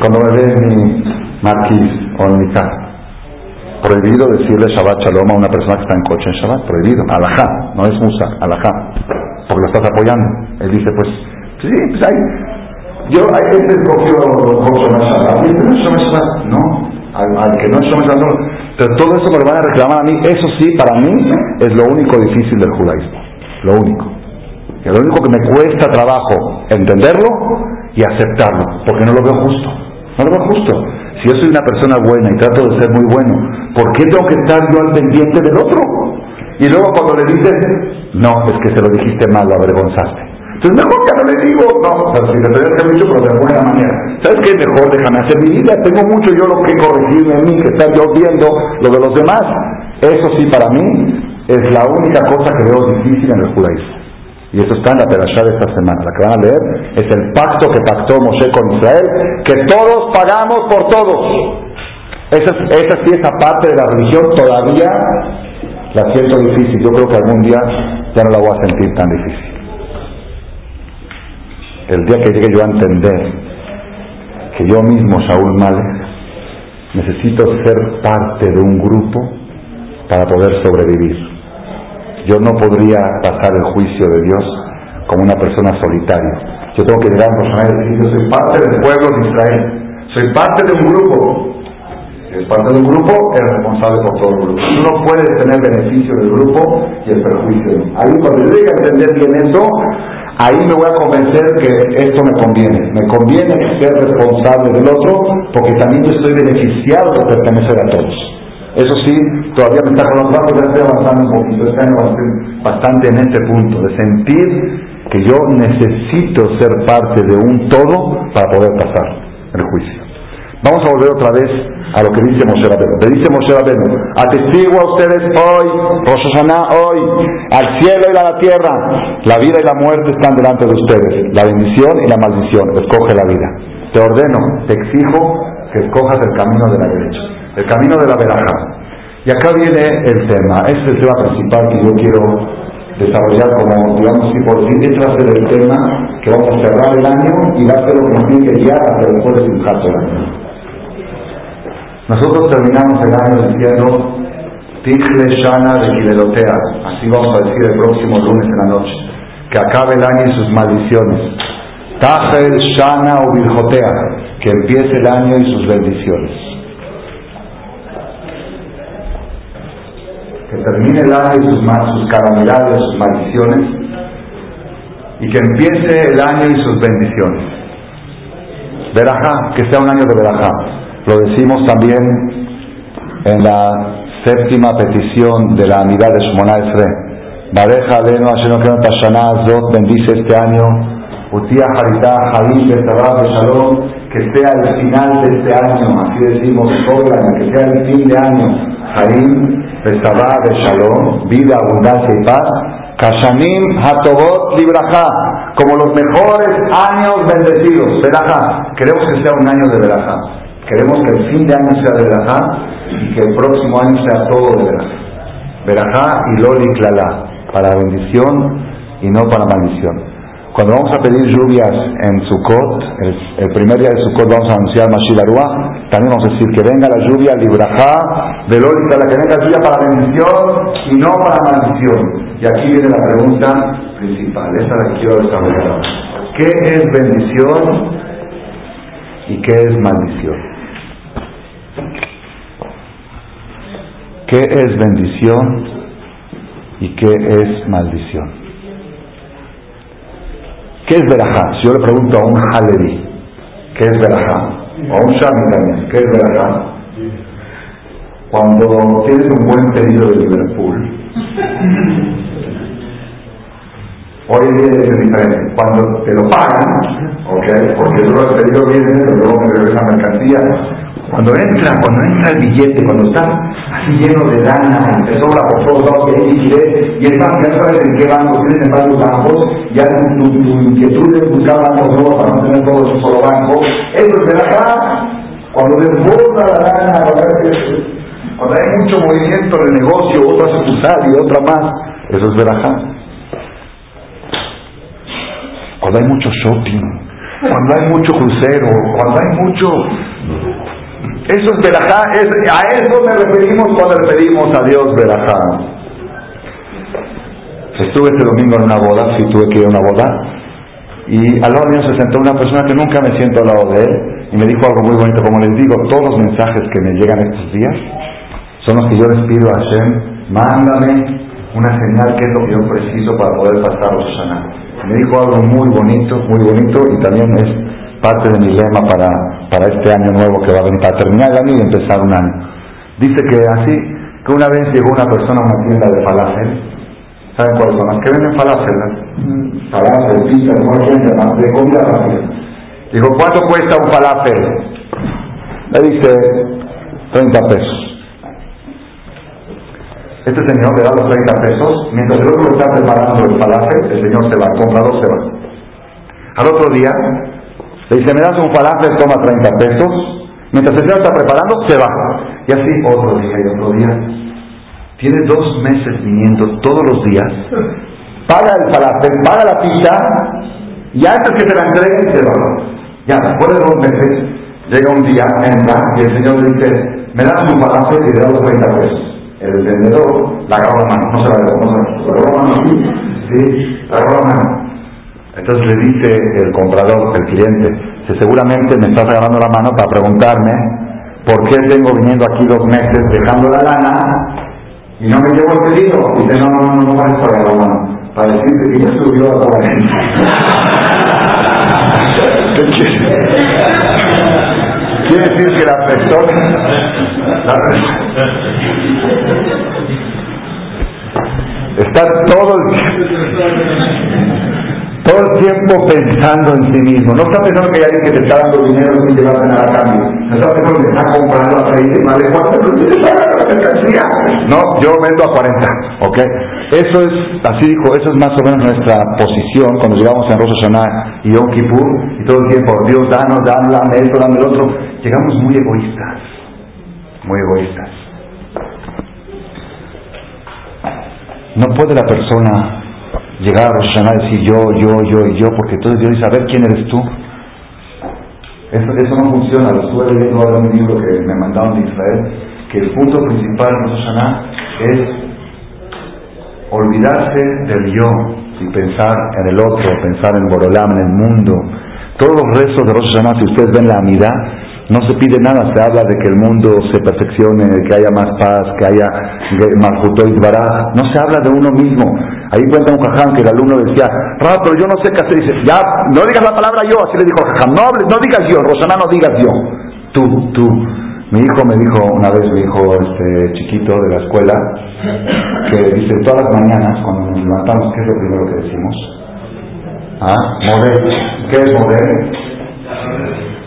cuando me ve mi marquís o mi prohibido decirle Shabbat Shalom a una persona que está en coche en Shabbat, prohibido, alajá, no es musa, alajá, porque lo estás apoyando. Él dice, pues, sí, pues hay, yo, hay que cogió Shomer Shabbat, y este no Shabbat, no, al, que no es Shabbat, no. pero todo eso me lo van a reclamar a mí, eso sí, para mí, es lo único difícil del judaísmo, lo único. Y lo único que me cuesta trabajo entenderlo y aceptarlo, porque no lo veo justo, no lo veo justo. Si yo soy una persona buena y trato de ser muy bueno, ¿por qué tengo que estar yo al pendiente del otro? Y luego cuando le dices, no, es que se lo dijiste mal, lo avergonzaste. Entonces mejor ya no le digo, no, pero si te tenés que mucho, pero de buena manera. ¿Sabes qué? Mejor déjame hacer mi vida, tengo mucho yo lo que corregirme en mí, que estar yo viendo lo de los demás. Eso sí, para mí, es la única cosa que veo difícil en el judaísmo. Y eso está en la perashá de esta semana. La que van a leer es el pacto que pactó Moshe con Israel, que todos pagamos por todos. Esa sí, esa parte de la religión todavía la siento difícil. Yo creo que algún día ya no la voy a sentir tan difícil. El día que llegue yo a entender que yo mismo, Saúl Males, necesito ser parte de un grupo para poder sobrevivir yo no podría pasar el juicio de Dios como una persona solitaria. Yo tengo que llegar a personaje y decir, yo soy parte del pueblo de Israel, soy parte de un grupo. Si es parte de un grupo, es responsable por todo el grupo. Tú no puedes tener beneficio del grupo y el perjuicio. Ahí cuando yo llegue a entender bien eso, ahí me voy a convencer que esto me conviene. Me conviene ser responsable del otro porque también yo estoy beneficiado de pertenecer a todos. Eso sí, todavía me está brazos, ya estoy avanzando un poquito, año bastante en este punto, de sentir que yo necesito ser parte de un todo para poder pasar el juicio. Vamos a volver otra vez a lo que dice Moshe Rabbeinu. Le dice Moshe Rabbeinu, atestigo a ustedes hoy, Rosh hoy, al cielo y a la tierra. La vida y la muerte están delante de ustedes. La bendición y la maldición. Escoge la vida. Te ordeno, te exijo que escojas el camino de la derecha el camino de la veraja. Y acá viene el tema, este es el tema principal que yo quiero desarrollar como, digamos, si por fin este va a ser el tema que vamos a cerrar el año y va a ser lo que nos tiene que guiar hasta después de un año. Nosotros terminamos el año diciendo Tichle Shana de Kilelotea, así vamos a decir el próximo lunes en la noche, que acabe el año y sus maldiciones. Tajel Shana o Virjotea, que empiece el año y sus bendiciones. que termine el año y sus, sus calamidades, sus maldiciones, y que empiece el año y sus bendiciones. Verajá, que sea un año de Verajá. Lo decimos también en la séptima petición de la amidad de Shmona Esre. Bareja Aleno Hashem Zot bendice este año. Utia Haritá Jaim Shalom, que sea el final de este año, así decimos todo que sea el fin de año. Harim Besabá de Shalom, vida, abundancia y paz. Kashanim Hatobot Libraja, como los mejores años bendecidos. Verajá, queremos que sea un año de Verajá. Queremos que el fin de año sea de Verajá y que el próximo año sea todo de Verajá. Verajá y Loli Klala, para bendición y no para maldición. Cuando vamos a pedir lluvias en Sukkot, el, primer día de Sukkot vamos a anunciar Mashilarua, también vamos a decir que venga la lluvia, librajá, velórica, la que venga lluvia para bendición y no para maldición. Y aquí viene la pregunta principal, esta la quiero desarrollar ¿Qué es bendición y qué es maldición? ¿Qué es bendición y qué es maldición? ¿Qué es verajá? Si yo le pregunto a un Halevi, ¿qué es verajá? O a un Shami también, ¿qué es verajá? Cuando tienes un buen pedido de Liverpool, hoy día es diferente. Cuando te lo pagan, ¿ok? Porque luego el pedido viene, pero luego me regresa mercancía. Cuando entra, cuando entra el billete, cuando está así lleno de lana, te sobra por todos lados y hay liquidez, y es más, ya sabes en qué banco, tienes en varios bancos, ya tu, tu, inquietud es buscar bancos nuevos para no tener todo en un solo banco, eso es de acá. Cuando desborda la lana, cuando hay mucho movimiento en el negocio, otra sucursal y otra más, eso es verajá. Cuando hay mucho shopping, cuando hay mucho crucero, cuando hay mucho eso es verajá, a eso me referimos cuando le pedimos a Dios verajá. Estuve este domingo en una boda, sí tuve que ir a una boda, y al lado se sentó una persona que nunca me siento al lado de él, y me dijo algo muy bonito, como les digo, todos los mensajes que me llegan estos días son los que yo les pido a Hashem, mándame una señal que es lo que yo preciso para poder pasar los Me dijo algo muy bonito, muy bonito, y también es parte de mi lema para, para este año nuevo que va a venir, para terminar el año y empezar un año. Dice que así, que una vez llegó una persona a una tienda de falafel, ¿saben cuáles son? Las que venden falafel, falafel, pizza, no de comida rápida. Dijo, ¿cuánto cuesta un falafel? Le dice, 30 pesos. Este señor le da los 30 pesos, mientras el otro está preparando el falafel, el señor se va, el comprador se va. Al otro día, le dice, me das un falafel, toma 30 pesos. Mientras el señor está preparando, se va. Y así otro día y otro día. Tiene dos meses viniendo todos los días. Paga el falafel, paga la pizza. Y antes que se la entregue, se va. Ya, después de dos meses, llega un día, entra, y el señor le dice, me das un falafel y le da los 30 pesos. El vendedor la agarra la mano, no se la agarra, no se la agarra la mano. Entonces le dice el comprador, el cliente, que seguramente me estás agarrando la mano para preguntarme por qué tengo viniendo aquí dos meses dejando la lana y no me llevo el pedido. Y dice, no, no, no, no, no para la mano, para decirte que ya subió a toda la gente. Quiere decir que la persona... está todo el todo el tiempo pensando en sí mismo. No está pensando que hay alguien que te está dando dinero sin llevarte nada a cambio. No está pensando que está comprando a 30 más de cuánto mercancía. No, yo vendo a 40. ¿Ok? Eso es, así dijo, eso es más o menos nuestra posición cuando llegamos a Rosh y Yom Kippur y todo el tiempo, Dios danos, danos, dame esto, dame el otro. Llegamos muy egoístas. Muy egoístas. No puede la persona llegar a Rosh a decir yo, yo, yo y yo, porque entonces Dios dice, a ver, ¿quién eres tú? Eso, eso no funciona, lo estuve leyendo ahora en un libro que me mandaron de Israel, que el punto principal de Rosh es olvidarse del yo y pensar en el otro, pensar en Borolam, en el mundo. Todos los restos de Rosh Hashanah, si ustedes ven la amidad, no se pide nada, se habla de que el mundo se perfeccione, que haya más paz, que haya más y Baraj. No se habla de uno mismo. Ahí cuenta un jajam que el alumno decía, Rab, pero yo no sé qué hacer. Dice, ya, no digas la palabra yo, así le dijo jajam, no, no digas yo, Rosana, no digas yo. Tú, tú. Mi hijo me dijo, una vez mi hijo este, chiquito de la escuela, que dice, todas las mañanas, cuando nos levantamos, ¿qué es lo primero que decimos? ¿Ah? Modé. ¿Qué es modé?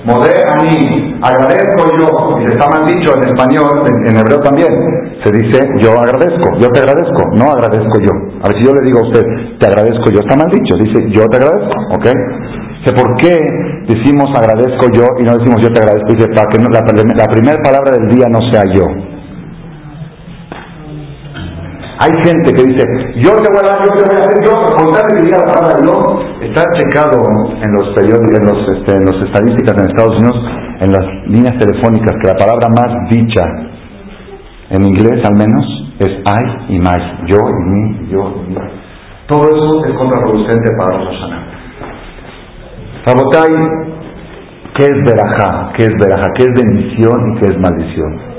Modé a mí, agradezco yo, y está mal dicho en español, en, hebreo también, se dice yo agradezco, yo te agradezco, no agradezco yo. A ver si yo le digo a usted, te agradezco yo, está mal dicho, dice yo te agradezco, ¿ok? Dice, ¿por qué decimos agradezco yo y no decimos yo te agradezco? Dice, para que la, la primera palabra del día no sea yo, hay gente que dice, yo te voy a dar, yo te voy a hacer, yo, con tal de la palabra yo, está checado en los en los, este, en los estadísticas en Estados Unidos, en las líneas telefónicas, que la palabra más dicha, en inglés al menos, es I y my, yo y mí, yo y mí. Todo eso es contraproducente para los Rosana. Rabotay, ¿qué es verajá? ¿Qué es verajá? ¿Qué es bendición y qué es maldición?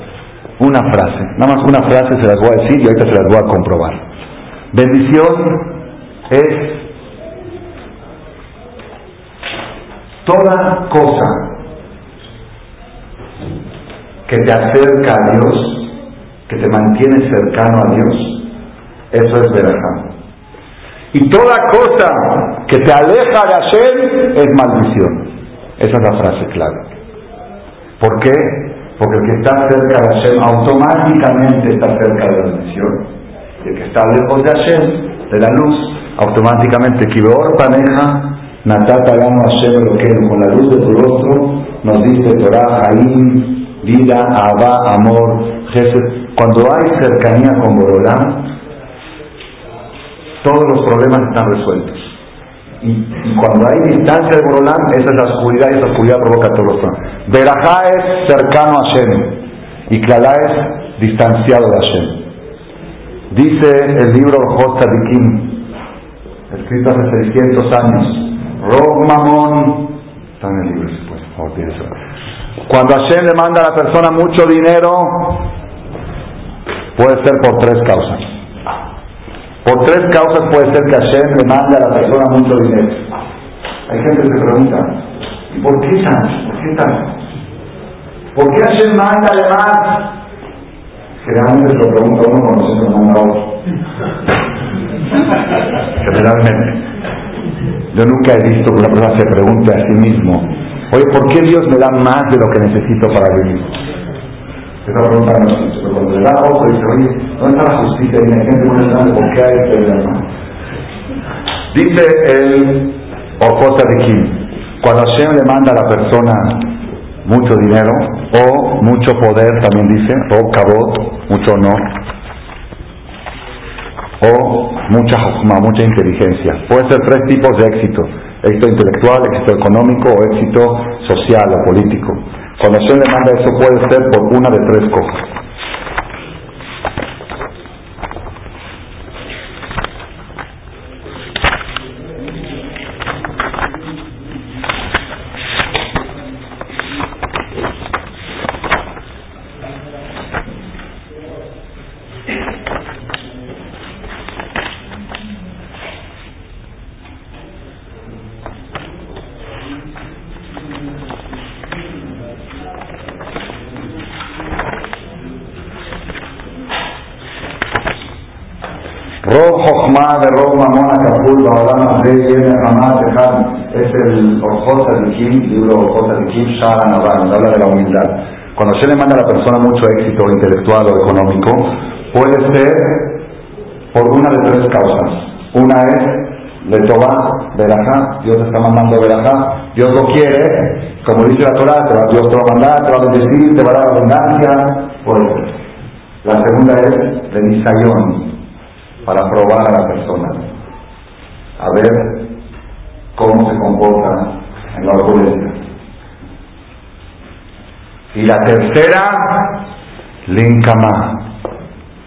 Una frase, nada más una frase se las voy a decir y ahorita se las voy a comprobar. Bendición es toda cosa que te acerca a Dios, que te mantiene cercano a Dios, eso es verajá. Y toda cosa que te aleja de hacer es maldición. Esa es la frase clave. ¿Por qué? Porque el que está cerca de Hashem automáticamente está cerca de la bendición. Y el que está lejos de Hashem, de la luz, automáticamente, Kibeor Paneja, Natata Gano Hashem lo que con la luz de tu rostro, nos dice Torah, Jaim, vida, Abba, amor, Jesús. Cuando hay cercanía con Borolán, todos los problemas están resueltos. Y, cuando hay distancia de Borolán, esa es la oscuridad y esa oscuridad provoca problemas. Berajá es cercano a Hashem y Klalá es distanciado de Hashem. Dice el libro Jot escrito hace 600 años, Rob Mamón, está en el libro, pues, cuando Hashem le manda a la persona mucho dinero, puede ser por tres causas. Por tres causas puede ser que Hashem le mande a la persona mucho dinero. Hay gente que se pregunta, ¿y por qué tan? ¿Por qué tan? ¿Por qué Hashem manda además? Generalmente se lo pregunta uno cuando se lo manda a otro. Generalmente. Yo nunca he visto que una persona se pregunte a sí mismo, oye, ¿por qué Dios me da más de lo que necesito para vivir? Esa pregunta no existe. Pero cuando le da otro, dice, oye, ¿dónde está la justicia? ¿por? Dice el Ojota de Kim, cuando Hashem le manda a la persona mucho dinero o mucho poder, también dice, o cabot, mucho honor, o mucha mucha inteligencia. Puede ser tres tipos de éxito, éxito intelectual, éxito económico o éxito social o político. Cuando se le manda eso puede ser por una de tres cosas. de Roma, Mona, Capul, Babalama, de Hamad, es el Orjota de Kim, libro Orjota de Kim, Shara Navan, habla de la humildad. Cuando se le manda a la persona mucho éxito intelectual o económico, puede ser por una de tres causas. Una es le toma verajá, Dios está mandando verajá, Dios lo quiere, como dice la Torah, Dios te va a mandar, te va a bendecir, te va a dar abundancia, por eso. La segunda es benisayón, para probar a la persona, a ver cómo se comporta en la opulencia. Y la tercera, linkama,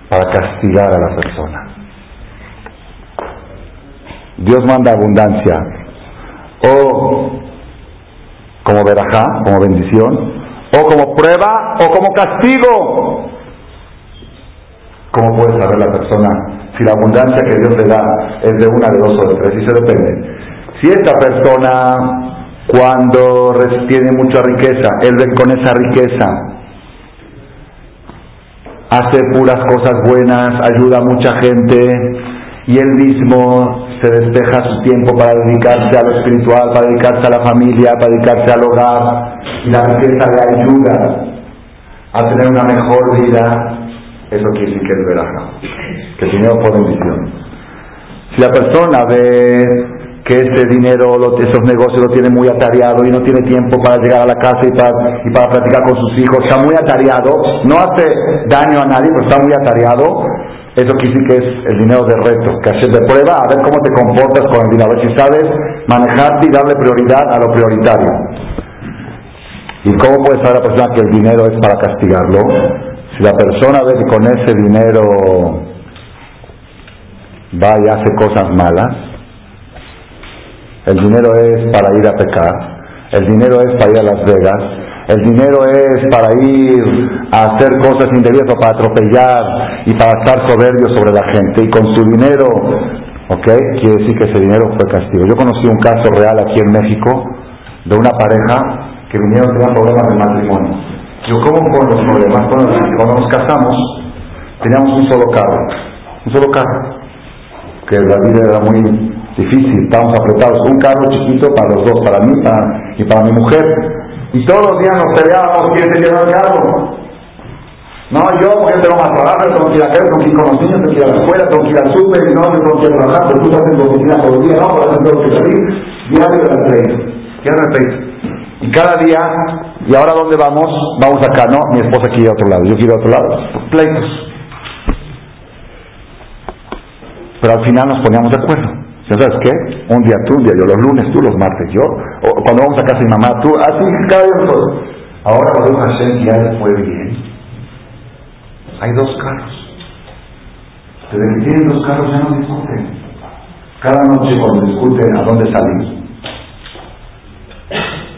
para castigar a la persona. Dios manda abundancia, o como verajá, como bendición, o como prueba, o como castigo. ¿Cómo puede saber la persona si la abundancia que Dios le da es de una, de dos o de tres, y se depende. Si esta persona, cuando tiene mucha riqueza, él con esa riqueza, hace puras cosas buenas, ayuda a mucha gente, y él mismo se despeja su tiempo para dedicarse a lo espiritual, para dedicarse a la familia, para dedicarse al hogar, y la riqueza le ayuda a tener una mejor vida, eso quiere decir que es verajá que el dinero por bendición. Si la persona ve que ese dinero, esos negocios lo tiene muy atareado y no tiene tiempo para llegar a la casa y para, y para platicar con sus hijos, está muy atareado, no hace daño a nadie, pero está muy atareado, eso quiere decir que es el dinero de reto, que hacer de prueba a ver cómo te comportas con el dinero, a ver si sabes manejarte y darle prioridad a lo prioritario. ¿Y cómo puede saber la persona que el dinero es para castigarlo? La persona ve que con ese dinero va y hace cosas malas, el dinero es para ir a pecar, el dinero es para ir a Las Vegas, el dinero es para ir a hacer cosas indebidas o para atropellar y para estar soberbio sobre la gente. Y con su dinero, ¿ok? Quiere decir que ese dinero fue castigo. Yo conocí un caso real aquí en México de una pareja que vinieron con problemas de matrimonio. Yo, ¿cómo fueron los problemas? cuando nos casamos, teníamos un solo carro, un solo carro que la vida era muy difícil, estábamos apretados, un carro chiquito para los dos, para mí y para mi mujer. Y todos los días nos peleábamos quién se lleva el carro. No, yo porque tengo más trabajo, tengo que ir a casa, tengo que ir con los niños, tengo que ir a la escuela, tengo que ir al súper, y no, tengo que ir a trabajar, pero tú estás en tu oficina todo el día, no, por eso tengo que salir, diario de la diario de Y cada día, ¿y ahora dónde vamos? Vamos acá, ¿no? Mi esposa quiere a otro lado, yo quiero a otro lado. Pleitos. Pero al final nos poníamos de acuerdo. ¿Sabes qué? Un día tú, un día yo, los lunes tú, los martes yo, o cuando vamos a casa de mamá tú, así cada día nosotros. Ahora Baruch Hashem ya fue bien. Hay dos carros. Desde que tienen dos carros ya no discuten. Cada noche cuando discuten a dónde salir,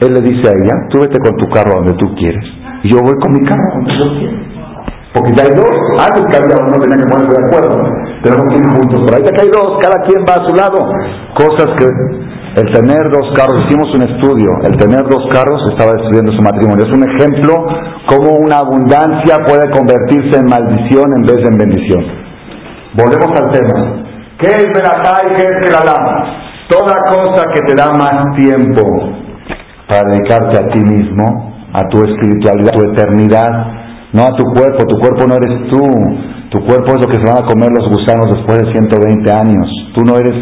él le dice a ella, tú vete con tu carro donde tú quieres, y yo voy con mi carro donde yo quiero. Porque ya hay dos, antes que había uno tenía que ponerse de acuerdo, tenemos que ir juntos, pero ahí que hay dos, cada quien va a su lado. Cosas que el tener dos carros, hicimos un estudio, el tener dos carros estaba destruyendo su matrimonio. Es un ejemplo cómo una abundancia puede convertirse en maldición en vez de en bendición. Volvemos al tema. ¿Qué es Beratá y qué es Alam? Toda cosa que te da más tiempo para dedicarte a ti mismo, a tu espiritualidad, a tu eternidad, no a tu cuerpo. Tu cuerpo no eres tú. Tu cuerpo es lo que se van a comer los gusanos después de 120 años. Tú no eres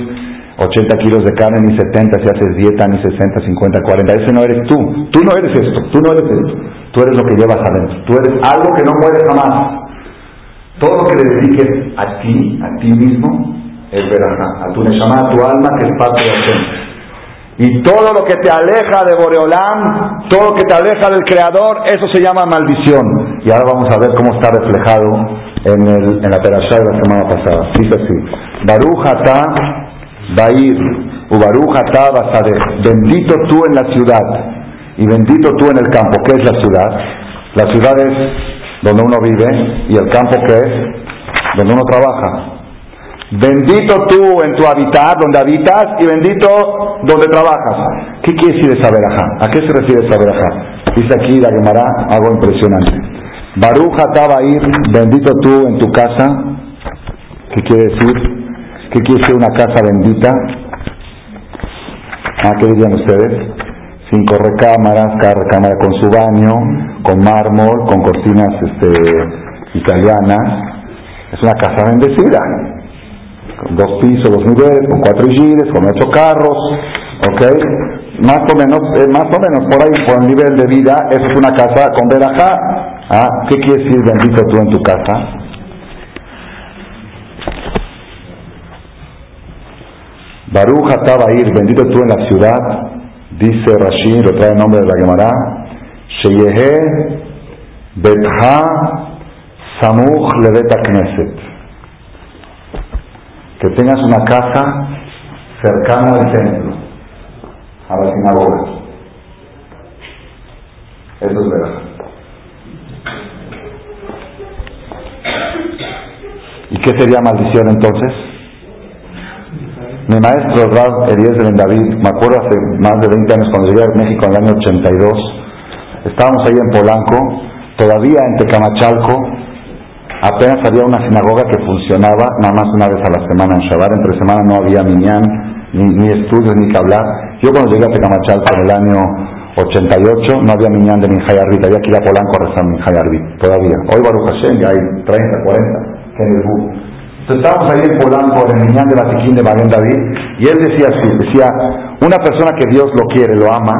80 kilos de carne, ni 70 si haces dieta, ni 60, 50, 40. Ese no eres tú. Tú no eres esto. Tú no eres esto. Tú eres lo que llevas adentro. Tú eres algo que no muere jamás. Todo lo que le dediques a ti, a ti mismo, es verajá. A tu neshama, a tu alma, que es parte de la y todo lo que te aleja de Boreolam, todo lo que te aleja del Creador, eso se llama maldición. Y ahora vamos a ver cómo está reflejado en, el, en la perashá de la semana pasada. Dice así: Baruch ata Bair, u Baruch ata Bendito tú en la ciudad y bendito tú en el campo. ¿Qué es la ciudad? La ciudad es donde uno vive y el campo ¿qué es donde uno trabaja. Bendito tú en tu habitat, donde habitas, y bendito donde trabajas. ¿Qué quiere decir esa verajá? ¿A qué se refiere esa verajá? Dice aquí la Gemara algo impresionante. Baruja ir, bendito tú en tu casa. ¿Qué quiere decir? ¿Qué quiere decir una casa bendita? ¿Ah, ¿Qué dirían ustedes? Cinco recámaras, cada recámara con su baño, con mármol, con cortinas este, italianas. Es una casa bendecida dos pisos, dos niveles, con cuatro gires, con ocho carros, ¿ok? Más o menos, eh, más o menos por ahí, por el nivel de vida, eso es una casa con verajá. ¿Ah? ¿Qué quiere decir bendito tú en tu casa? Baruch ir, bendito tú en la ciudad, dice Rashi, lo trae el nombre de la Gemara, Sheyehe Betha Samuch Levet Knesset que tengas una casa cercana al templo, a la sinagoga. Eso es verdad. ¿Y qué sería maldición entonces? Mi maestro Rab Elías de David, me acuerdo hace más de 20 años cuando llegué a México en el año 82, estábamos ahí en Polanco, todavía en Tecamachalco, Apenas había una sinagoga que funcionaba nada más una vez a la semana en Shabbat. Entre semana no había minyan, ni, estudios, ni que hablar. Yo cuando llegué a Tecamachalco en el año 88 no había minyan de Minjay Arbit. Había que ir a Polanco a rezar Minjay Arbit. Todavía. Hoy Baruch Hashem ya hay 30, 40. Que Entonces estábamos ahí en Polanco en el minyan de la Tiquín de Maguen David. Y él decía así, decía, una persona que Dios lo quiere, lo ama,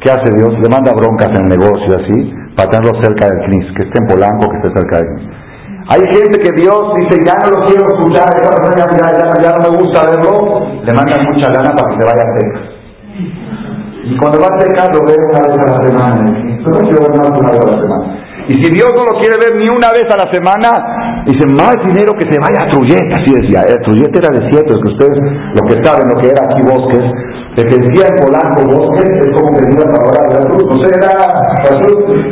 ¿qué hace Dios? Le manda broncas en el negocio así para tenerlo cerca del CNIS, que esté en Polanco, que esté cerca del CNIS. Hay gente que Dios dice, ya no lo quiero escuchar, ya, no me gusta verlo, le mandan mucha gana para que se vaya a. Y cuando va a lo ve una vez a la semana, pero no quiero ver más una vez a la semana. Y si Dios no lo quiere ver ni una vez a la semana, dice, más dinero que se vaya a Truyet, así decía. Truyet era desierto, es que ustedes lo que saben, lo que era aquí bosques, de que decía en Polanco bosques, es como que diga para de la cruz. No sé, era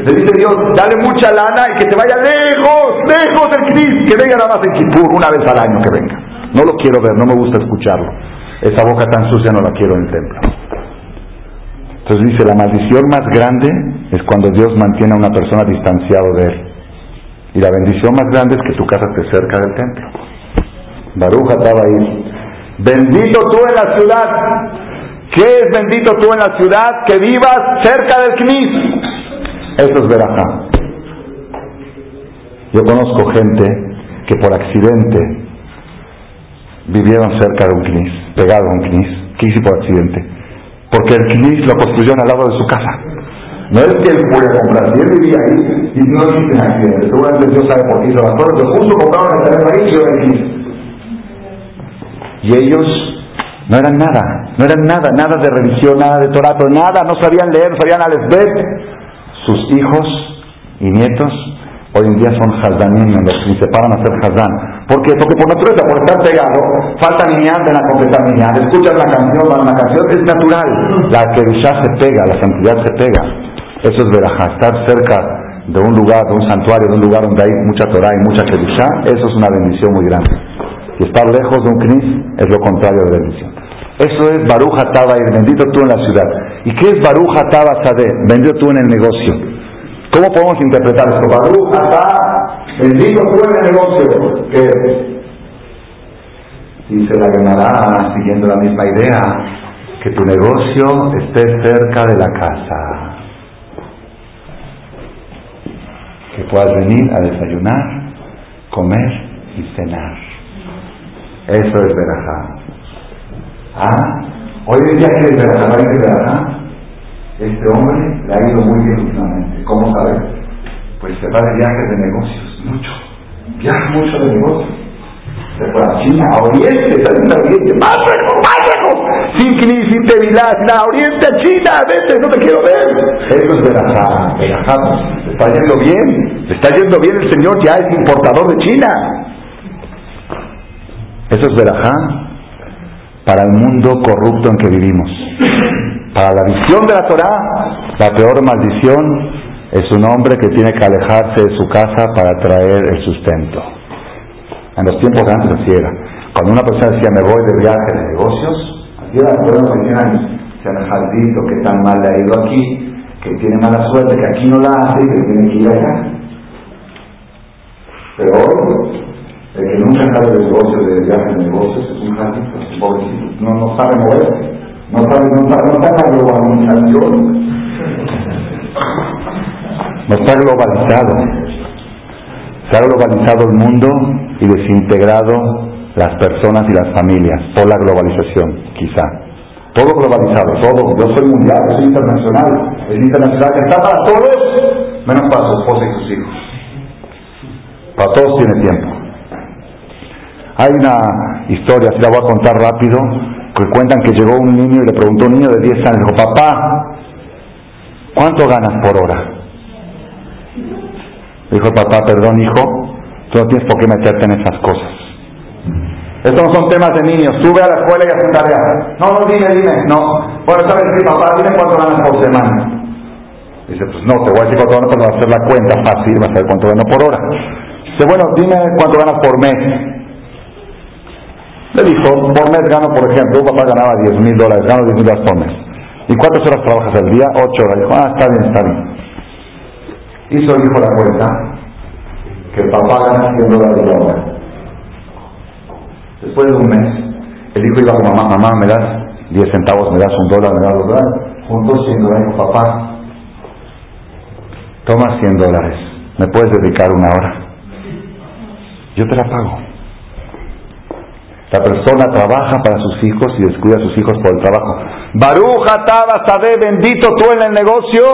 Le dice Dios, dale mucha lana y que se vaya lejos, lejos del Cristo, que venga nada más en Kipur, una vez al año que venga. No lo quiero ver, no me gusta escucharlo. Esa boca tan sucia no la quiero en templo. Entonces dice, la maldición más grande es cuando Dios mantiene a una persona distanciado de él. Y la bendición más grande es que tu casa esté cerca del templo. Baruja estaba ahí. Bendito tú en la ciudad. ¿Qué es bendito tú en la ciudad, que vivas cerca del Knis. Eso es verajá. Yo conozco gente que por accidente vivieron cerca de un Knis, pegado a un Knis. ¿Qué hice por accidente? Porque el Knis lo construyeron al lado de su casa. No es que él puede comprar, si él vivía ahí y no existen accidentes, seguramente Dios sabe por qué hizo las cosas, pero justo compraron el terreno ahí y yo aquí. Y ellos no eran nada, no eran nada, nada de religión, nada de torato, nada, no sabían leer, no sabían alesbet. Sus hijos y nietos hoy en día son hazdanim, los que se paran a hacer hazdan. ¿Por qué? Porque por naturaleza, por estar pegado, falta niñas, ven a completar niñas, escuchan la canción, la canción, es natural. La que se pega, la santidad se pega. Eso es verajá, estar cerca de un lugar, de un santuario, de un lugar donde hay mucha Torah y mucha Kedushá, eso es una bendición muy grande. Y estar lejos de un Knis es lo contrario de bendición. Eso es Baruch Ataba y bendito tú en la ciudad. ¿Y qué es Baruch Ataba Sade? Bendito tú en el negocio. ¿Cómo podemos interpretar esto? Baruch Ataba, bendito tú en el negocio. ¿Qué Dice la Gemara, siguiendo la misma idea, que tu negocio esté cerca de la casa. Que puedas venir a desayunar, comer y cenar. Eso es verajá. ¿Ah? Hoy día, ¿qué es verajá? ¿No hay verajá? Este hombre le ha ido muy bien últimamente. ¿Cómo sabes? Pues se va de viajes de negocios, mucho. Viaja mucho de negocios se fue a Oriente, salió a Oriente, más lejos, sin Knis, sin Tevilá, sin a Oriente, China, vete, no te quiero ver. Eso es Berajá, le está yendo bien, está yendo bien el Señor, ya es importador de China. Eso es Berajá para el mundo corrupto en que vivimos. Para la visión de la Torah, la peor maldición es un hombre que tiene que alejarse de su casa para traer el sustento. En los tiempos de antes así era. Cuando una persona decía me voy de viaje de negocios, así era, me decían, jaldito que tan mal le ha ido aquí, que tiene mala suerte, que aquí no la hace y que tiene que ir allá. Pero hoy, el que nunca sabe de negocios, de viaje de negocios, es un jaldito, pobrecito, no, no sabe moverse, no sabe, no, sabe, no está la globalización, no está globalizado. Se ha globalizado el mundo y desintegrado las personas y las familias por la globalización, quizá. Todo globalizado, todo. Yo soy mundial, yo soy internacional. Es internacional que está para todos, menos para su esposa y sus hijos. Para todos tiene tiempo. Hay una historia, si la voy a contar rápido, que cuentan que llegó un niño y le preguntó a un niño de 10 años, dijo, papá, ¿cuánto ganas por hora? Dijo el papá, perdón hijo, tú no tienes por qué meterte en esas cosas. Estos no son temas de niños. Sube a la escuela y haz tarea. No, no, dime, dime. No. Bueno, ¿sabes qué, papá? Dime cuánto ganas por semana. Dice, pues no, te voy a decir cuánto ganas para hacer la cuenta fácil, vas a ver cuánto gano por hora. Dice, bueno, dime cuánto ganas por mes. Le dijo, por mes gano, por ejemplo, un papá ganaba 10 mil dólares, gano 10 mil dólares por mes. ¿Y cuántas horas trabajas al día? 8 horas. Dijo, ah, está bien, está bien. Hizo el hijo la cuenta que el papá gana 100 dólares la hora. Después de un mes, el hijo iba con mamá, mamá, me das 10 centavos, me das un dólar, me das dos dólares. Juntos 100 dólares, papá, toma 100 dólares, me puedes dedicar una hora. Yo te la pago. La persona trabaja para sus hijos y descuida a sus hijos por el trabajo. Baruja, Taba, Sabe, bendito tú en el negocio,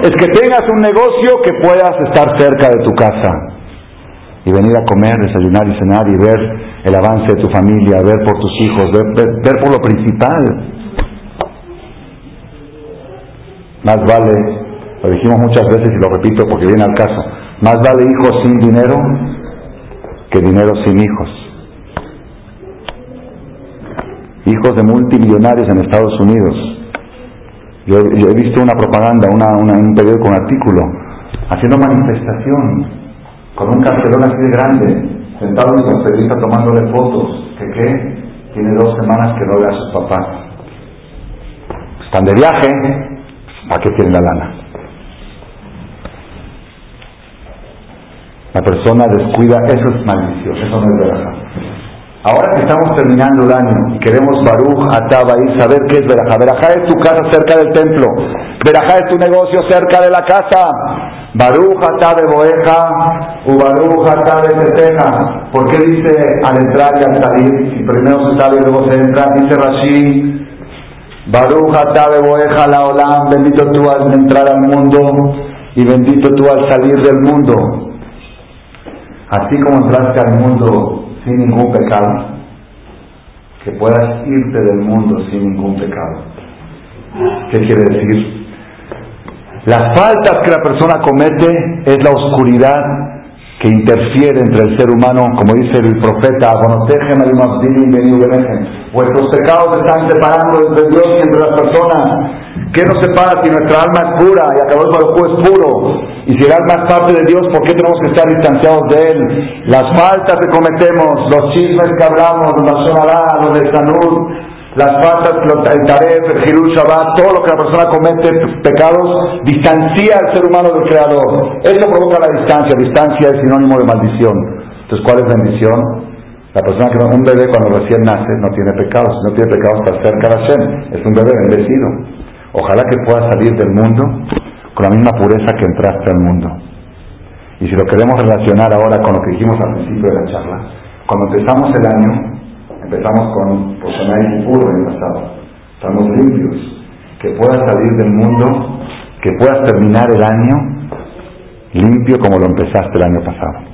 es que tengas un negocio que puedas estar cerca de tu casa y venir a comer, desayunar y cenar y ver el avance de tu familia, ver por tus hijos, ver por lo principal. Más vale, lo dijimos muchas veces y lo repito porque viene al caso, más vale hijos sin dinero que dinero sin hijos hijos de multimillonarios en Estados Unidos. Yo, he visto una propaganda, una, un periódico, un artículo, haciendo manifestación con un cartelón así de grande, sentado en la periodista tomándole fotos, que qué, tiene dos semanas que no ve a sus papás. Están de viaje, ¿para qué tienen la lana? La persona descuida, eso es maldición, eso no es verdad. Ahora que estamos terminando el año y queremos Baruch, Ataba y saber qué es Berajá. Berajá es tu casa cerca del templo. Berajá es tu negocio cerca de la casa. Baruch Atabe Boeja, u Baruch Atabe Teteja. ¿Por qué dice al entrar y al salir? Si primero se sale y luego se entra, dice Rashi. Baruch Atabe Boeja la Olam, bendito tú al entrar al mundo y bendito tú al salir del mundo. Así como entraste al mundo sin ningún pecado, que puedas irte del mundo sin ningún pecado. ¿Qué quiere decir? Las faltas que la persona comete es la oscuridad que interfiere entre el ser humano, como dice el profeta, vuestros pecados están separando entre Dios y entre las personas. ¿Qué nos separa si nuestra alma es pura y acabó el es puro? Y si el alma es parte de Dios, ¿por qué tenemos que estar distanciados de Él? Las faltas que cometemos, los chismes que hablamos, los los de las faltas, el taref, el jirul shabbat, todo lo que la persona comete, pecados, distancia al ser humano del Creador. Eso provoca la distancia. Distancia es sinónimo de maldición. Entonces, ¿cuál es bendición? La persona que un bebé cuando recién nace no tiene pecados. Si no tiene pecados está cerca de. Es un bebé bendecido. Ojalá que pueda salir del mundo con la misma pureza que entraste al mundo. Y si lo queremos relacionar ahora con lo que dijimos al principio de la charla, cuando empezamos el año, Empezamos con y puro en el pasado. Estamos limpios. Que puedas salir del mundo, que puedas terminar el año limpio como lo empezaste el año pasado.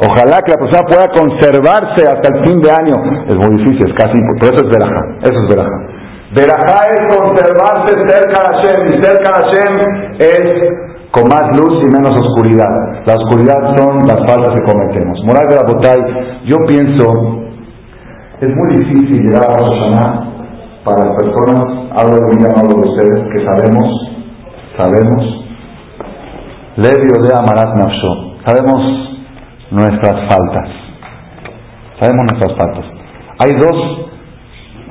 Ojalá que la persona pueda conservarse hasta el fin de año. Es muy difícil, es casi imposible. eso es verajá. Eso es verajá. Verajá es conservarse cerca de Hashem. Y cerca de Hashem es con más luz y menos oscuridad. La oscuridad son las faltas que cometemos. Moral de la Botay, yo pienso es muy difícil llegar a Rosh para las personas, hablo de mí, hablo de ustedes, que sabemos, sabemos, Levio de Amarat Nafsho, sabemos nuestras faltas, sabemos nuestras faltas. Hay dos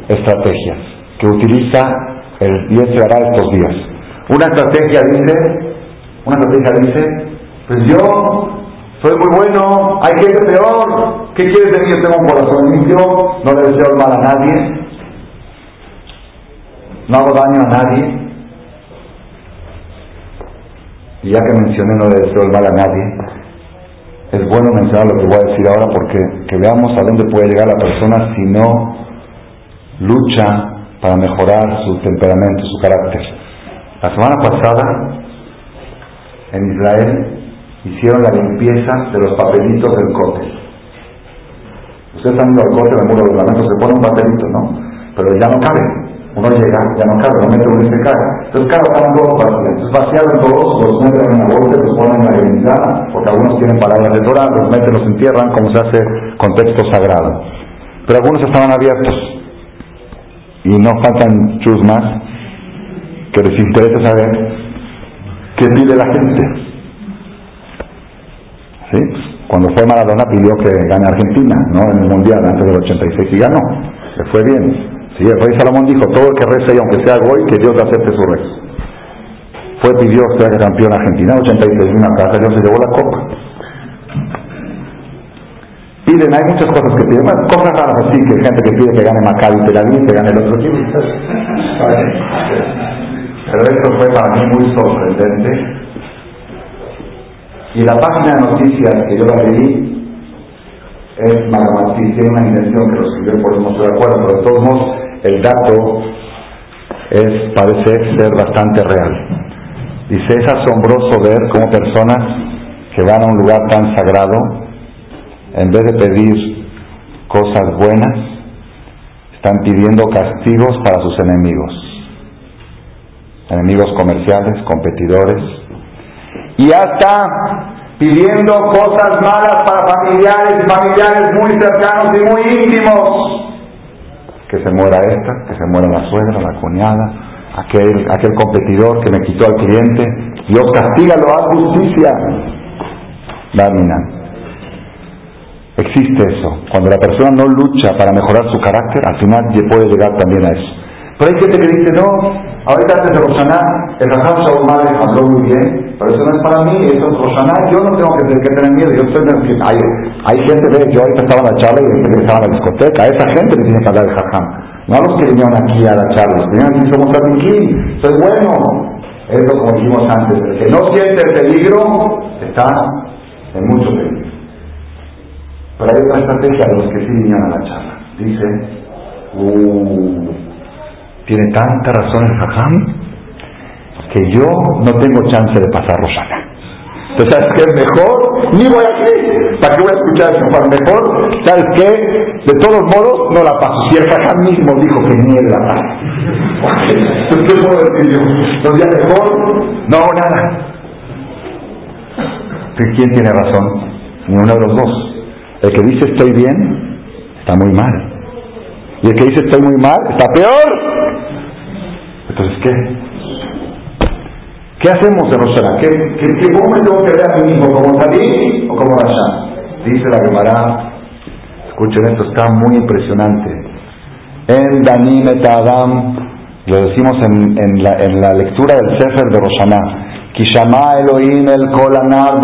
estrategias que utiliza el hará estos días. Una estrategia dice, una estrategia dice, pues yo soy muy bueno, hay gente peor. ¿Qué quieres decir? Yo tengo un corazón limpio, no le deseo mal a nadie, no hago daño a nadie. Y ya que mencioné no le deseo el mal a nadie, es bueno mencionar lo que voy a decir ahora porque que veamos a dónde puede llegar la persona si no lucha para mejorar su temperamento, su carácter. La semana pasada, en Israel, hicieron la limpieza de los papelitos del cóctel. Ustedes están viendo al cóctel, el muro de lamentos, se pone un papelito, ¿no? Pero ya no cabe. Uno llega, ya no cabe, lo mete uno y se cae. Entonces, claro, estaban todos vacíos. Entonces, vaciaron todos, los meten en una bolsa, los ponen en la porque algunos tienen palabras de Torah, los meten, los entierran, como se hace con texto sagrado. Pero algunos estaban abiertos. Y no faltan chus más que les interesa saber qué pide la gente. ¿sí? Cuando fue Maradona pidió que gane Argentina, ¿no? En el Mundial antes del 86 y ganó, le fue bien. Sí, el rey Salomón dijo, todo el que reza y aunque sea goy, que Dios acepte su rezo. Fue, pidió que sea campeón Argentina, 86 una casa, Dios se llevó la copa. Piden, hay muchas cosas que piden, cosas raras así, que gente que pide que gane Maccabi Tel Aviv, que gane el otro equipo. Pero esto fue para mí muy sorprendente y la página de noticias que yo la leí es Magamatí, tiene una intención que lo escribió, por no estoy de acuerdo, pero de todos modos el dato es, parece ser bastante real. Dice, es asombroso ver cómo personas que van a un lugar tan sagrado, en vez de pedir cosas buenas, están pidiendo castigos para sus enemigos, enemigos comerciales, competidores, y hasta pidiendo cosas malas para familiares familiares muy cercanos y muy íntimos. Que se muera esta, que se muera la suegra, la cuñada, aquel, aquel competidor que me quitó al cliente. Dios castígalo, a justicia. Daminan. Existe eso. Cuando la persona no lucha para mejorar su carácter, al final puede llegar también a eso. Pero hay gente que dice, no, ahorita antes de Rosaná, el Rajam Shaul habló muy bien pero eso no es para mí, eso es Roshaná, yo no tengo que, tener miedo, yo estoy, hay, hay gente, ve, yo ahorita estaba en la charla y gente que estaba en la discoteca, a esa gente le tiene que hablar de Jajam, no a los que vinieron aquí a la charla, los que vinieron aquí somos aquí, es bueno, eso como dijimos antes, el que no siente el peligro está en mucho peligro. Pero hay otra estrategia de los que sí vinieron a la charla. Dice, uh, tiene tanta razón el Jajam que yo no tengo chance de pasar Rosana. Entonces, ¿sabes qué? Mejor, ni voy aquí. ¿Para qué voy a escuchar eso? Para mejor, ¿sabes qué? De todos modos, no la paso. Si el Jajam mismo dijo que ni él la pasa. Entonces, ¿qué puedo decir yo? Entonces, ya mejor, no hago nada. ¿Quién tiene razón? Ni uno de los dos. El que dice estoy bien, está muy mal. Y el que dice estoy muy mal, está peor. Entonces, ¿qué? ¿Qué hacemos de Rosh ¿Qué, qué, qué, ¿Cómo me que ver a mí mismo? ¿Como Talí o como Rasha? Dice la Gemara, escuchen esto, está muy impresionante. En Danim et Adam, lo decimos en, en, la, en la lectura del Sefer de Roshaná, Kishama Elohim el Kol Anar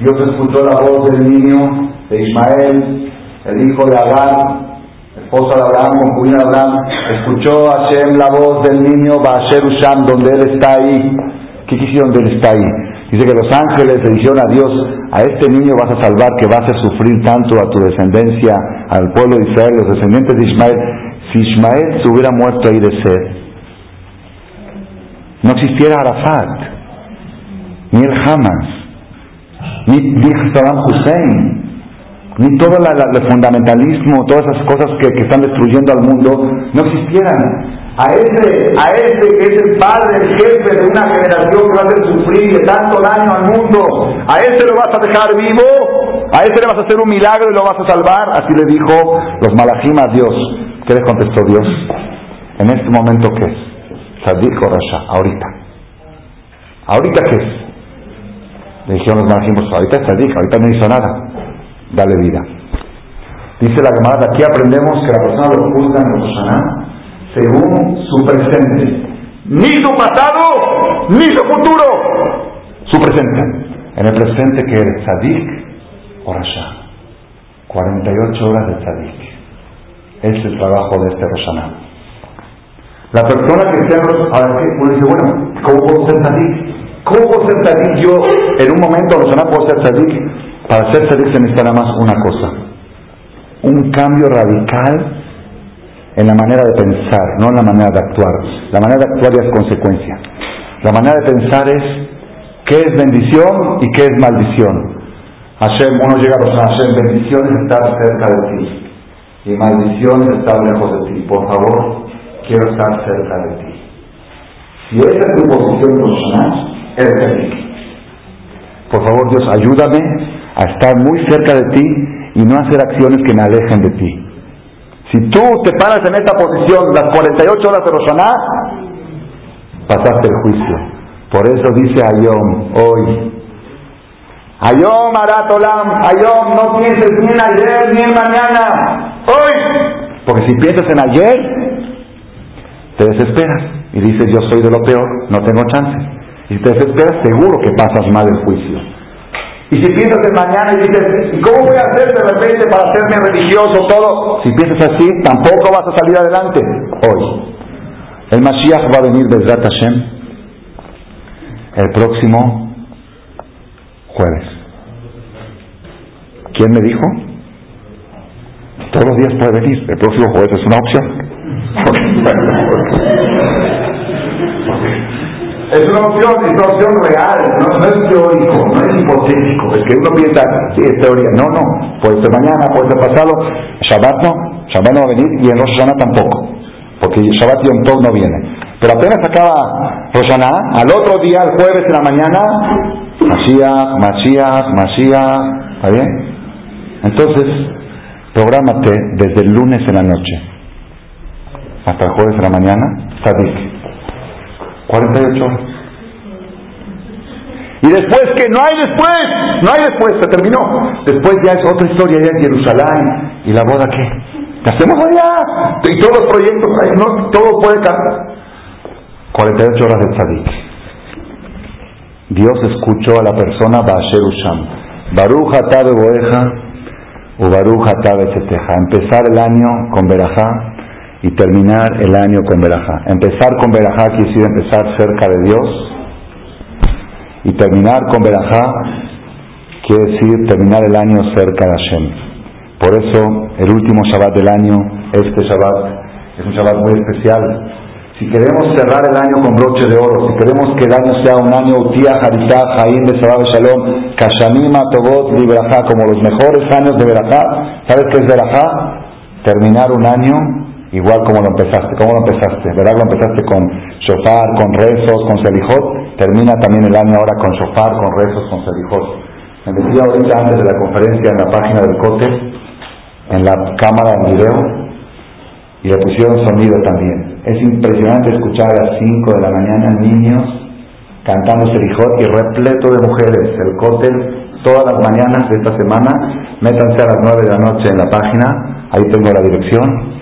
Dios escuchó la voz del niño de Ismael, el hijo de Agar, esposa de Abraham, concubina de Abraham, escuchó Hashem la voz del niño Baasher Usham, donde él está ahí. ¿Qué quisieron donde él está ahí? Dice que los ángeles le dijeron a Dios, a este niño vas a salvar, que vas a sufrir tanto a tu descendencia, al pueblo de Israel, los descendientes de Ismael. Si Ismael se hubiera muerto ahí de sed, no existiera Arafat, ni el Hamas, ni, ni Saddam Hussein, ni todo el fundamentalismo, todas esas cosas que, están destruyendo al mundo, no existieran. A ese, a ese que es el padre, el jefe de una generación que va a hacer sufrir de tanto daño al mundo, a ese lo vas a dejar vivo, a ese le vas a hacer un milagro y lo vas a salvar. Así le dijo los malajim a Dios. ¿Qué le contestó Dios? En este momento, ¿qué es? Sadik Rasha, ahorita. ¿Ahorita qué es? Le dijeron los malajim, pues ahorita es Sadik, ahorita no hizo nada dale vida. Dice la Gemara, aquí aprendemos que la persona lo juzga en Roshaná según su presente. Ni su pasado, ni su futuro. Su presente. En el presente que eres Sadik o Rasha. 48 horas de Sadik. Es el trabajo de este Roshaná. La persona que sea ahora uno dice, bueno, ¿cómo puedo ser Sadik? ¿Cómo ser Sadik? Yo en un momento Roshaná puedo ser Sadik para ser feliz se necesita nada más una cosa, un cambio radical en la manera de pensar, no en la manera de actuar. La manera de actuar es consecuencia. La manera de pensar es qué es bendición y qué es maldición. Hashem, uno llega a los Hashem, bendición es estar cerca de ti y maldición es estar lejos de ti. Por favor, quiero estar cerca de ti. Si esa es tu posición personal, Por favor, Dios, ayúdame a estar muy cerca de ti y no hacer acciones que me alejen de ti. Si tú te paras en esta posición las 48 horas de Roshaná, pasaste el juicio. Por eso dice Ayom hoy. Ayom Aratolam, Ayom, no pienses ni en ayer ni en mañana, hoy. Porque si piensas en ayer, te desesperas y dices yo soy de lo peor, no tengo chance. Y te desesperas, seguro que pasas mal el juicio. Y si piensas en mañana y dices, ¿y cómo voy a hacer de repente para hacerme religioso todo? Si piensas así, tampoco vas a salir adelante hoy. El Mashiach va a venir desde Hashem el próximo jueves. ¿Quién me dijo? Todos los días puede venir. El próximo jueves es una opción. Es una opción, es una opción real, no, es teórico, no es hipotético. Es que uno piensa, sí, es teoría. No, no, puede ser mañana, puede ser pasado. Shabbat no, Shabbat no va a venir y en Rosh tampoco, porque Shabbat y Yom Tov no viene. Pero apenas acaba Rosh al otro día, el jueves en la mañana, Mashiach, Mashiach, Mashiach, ¿está bien? Entonces, prográmate desde el lunes en la noche hasta el jueves en la mañana, Sadik 48 horas. Y después que no hay después, no hay después, se terminó. Después ya es otra historia, ya en Jerusalén. ¿Y la boda qué? ¿Qué hacemos allá? Y todos los proyectos, no, todo puede cambiar. 48 horas de tzadik. Dios escuchó a la persona Baasher Usham. Baruch Atabe Boeja o Baruch Atabe Empezar el año con Berajá y terminar el año con Berajá. Empezar con Berajá quiere decir empezar cerca de Dios y terminar con Berajá quiere decir terminar el año cerca de Hashem. Por eso el último Shabbat del año, este Shabbat, es un Shabbat muy especial si queremos cerrar el año con broche de oro, si queremos que el año sea un año Utía, Haritá, Jaim, Besabab, Shalom, Kashamima, Tobot, Librajá, como los mejores años de Berajá, ¿sabes qué es Berajá? Terminar un año igual como lo empezaste. ¿Cómo lo empezaste? ¿Verdad? Lo empezaste con shofar, con rezos, con selijot. Termina también el año ahora con shofar, con rezos, con selijot. Me metí ahorita antes de la conferencia en la página del COTE, en la cámara de video, y le pusieron sonido también. Es impresionante escuchar a las 5 de la mañana niños cantando Serijot y repleto de mujeres. El cóctel todas las mañanas de esta semana, métanse a las 9 de la noche en la página, ahí tengo la dirección,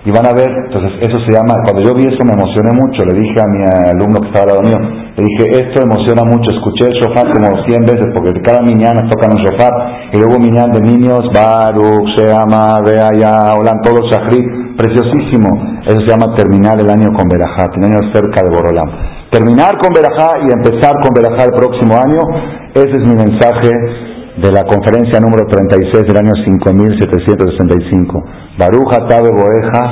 y van a ver, entonces eso se llama, cuando yo vi eso me emocioné mucho, le dije a mi alumno que estaba al lado mío, le dije, esto emociona mucho, escuché el shofar como 100 veces, porque cada mañana tocan un shofar, y luego miñán de niños, Baruch, Sheama, Beaya, Olan, todos Shachrit, preciosísimo, eso se llama terminar el año con Berajá, tener cerca de Borolam. Terminar con Berajá y empezar con Berajá el próximo año, ese es mi mensaje de la conferencia número 36 del año 5765. Baruja Tabe Boeja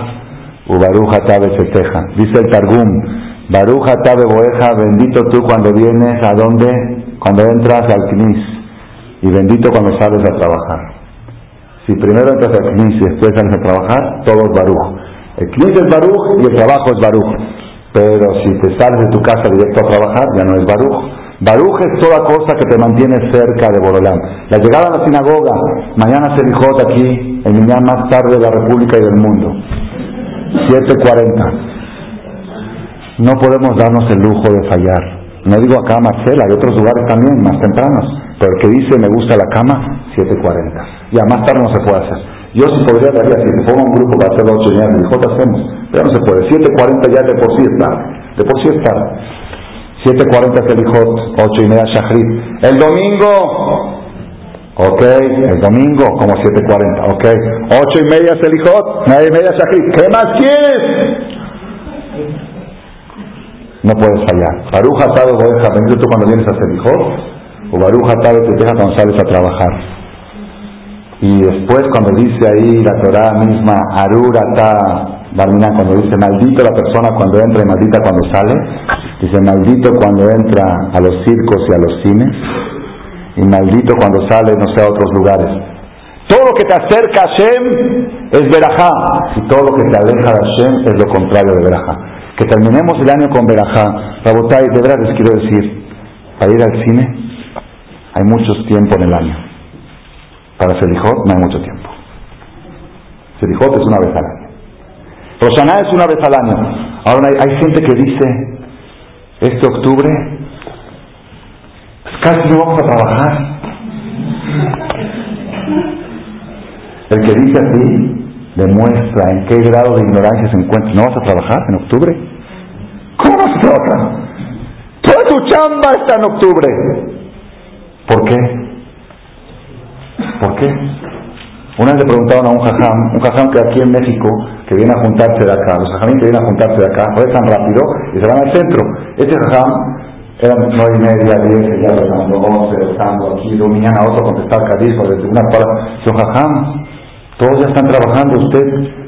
u Baruja Tabe Seteja. Dice el Targum, Baruja Tabe Boeja, bendito tú cuando vienes a donde, cuando entras al Knis, y bendito cuando sales a trabajar. Si primero entras al Knis y después sales a trabajar, todo es Baruj. El Knis es Baruj y el trabajo es Baruj. Pero si te sales de tu casa directo a trabajar, ya no es Baruj. Baruch es toda cosa que te mantiene cerca de Borolán. La llegada a la sinagoga, mañana se dijo aquí, el día más tarde de la República y del mundo. 7.40. No podemos darnos el lujo de fallar. No digo acá Marcela, hay otros lugares también, más tempranos. Pero el que dice me gusta la cama, 7.40. Ya más tarde no se puede hacer. Yo si podría daría, si se pongo un grupo para hacer las 8 y media, hacemos. Pero no se puede. 7.40 ya de por sí es. De por sí es. 7.40 Selijot, 8 y media Shahrit. El domingo, ok, el domingo como 7.40, ok. 8 y media Selijot, 9 y media Shahrit. ¿Qué más quieres? No puedes fallar. Baruja atado oveja, bendito tú cuando vienes a Selijot, o Baruja atado te deja cuando sales a trabajar. Y después cuando dice ahí la Torah misma, Arurata Barminan, cuando dice maldito la persona cuando entra y maldita cuando sale, dice maldito cuando entra a los circos y a los cines, y maldito cuando sale, no sé, a otros lugares. Todo lo que te acerca a Hashem es Berajá, y todo lo que te aleja de Hashem es lo contrario de Berajá. Que terminemos el año con Berajá. Rabotay, de verdad les quiero decir, para ir al cine hay mucho tiempo en el año. Para Selijot no hay mucho tiempo. Selijot es una vez al año. Roshaná es una vez al año. Ahora hay, gente que dice, este octubre, pues casi no vamos a trabajar. El que dice así demuestra en qué grado de ignorancia se encuentra. ¿No vas a trabajar en octubre? ¿Cómo vas a trabajar? Tu chamba está en octubre. ¿Por qué? ¿Por qué? Una vez le preguntaron a un jajam, un jajam que aquí en México, que viene a juntarse de acá, los jajamín que vienen a juntarse de acá, tan rápido y se van al centro. Ese jajam eran nueve y media, diez, ya rezando once, rezando aquí, de un a otro contestar cadizo, desde una palabra. Dice, jajam, todos ya están trabajando, usted,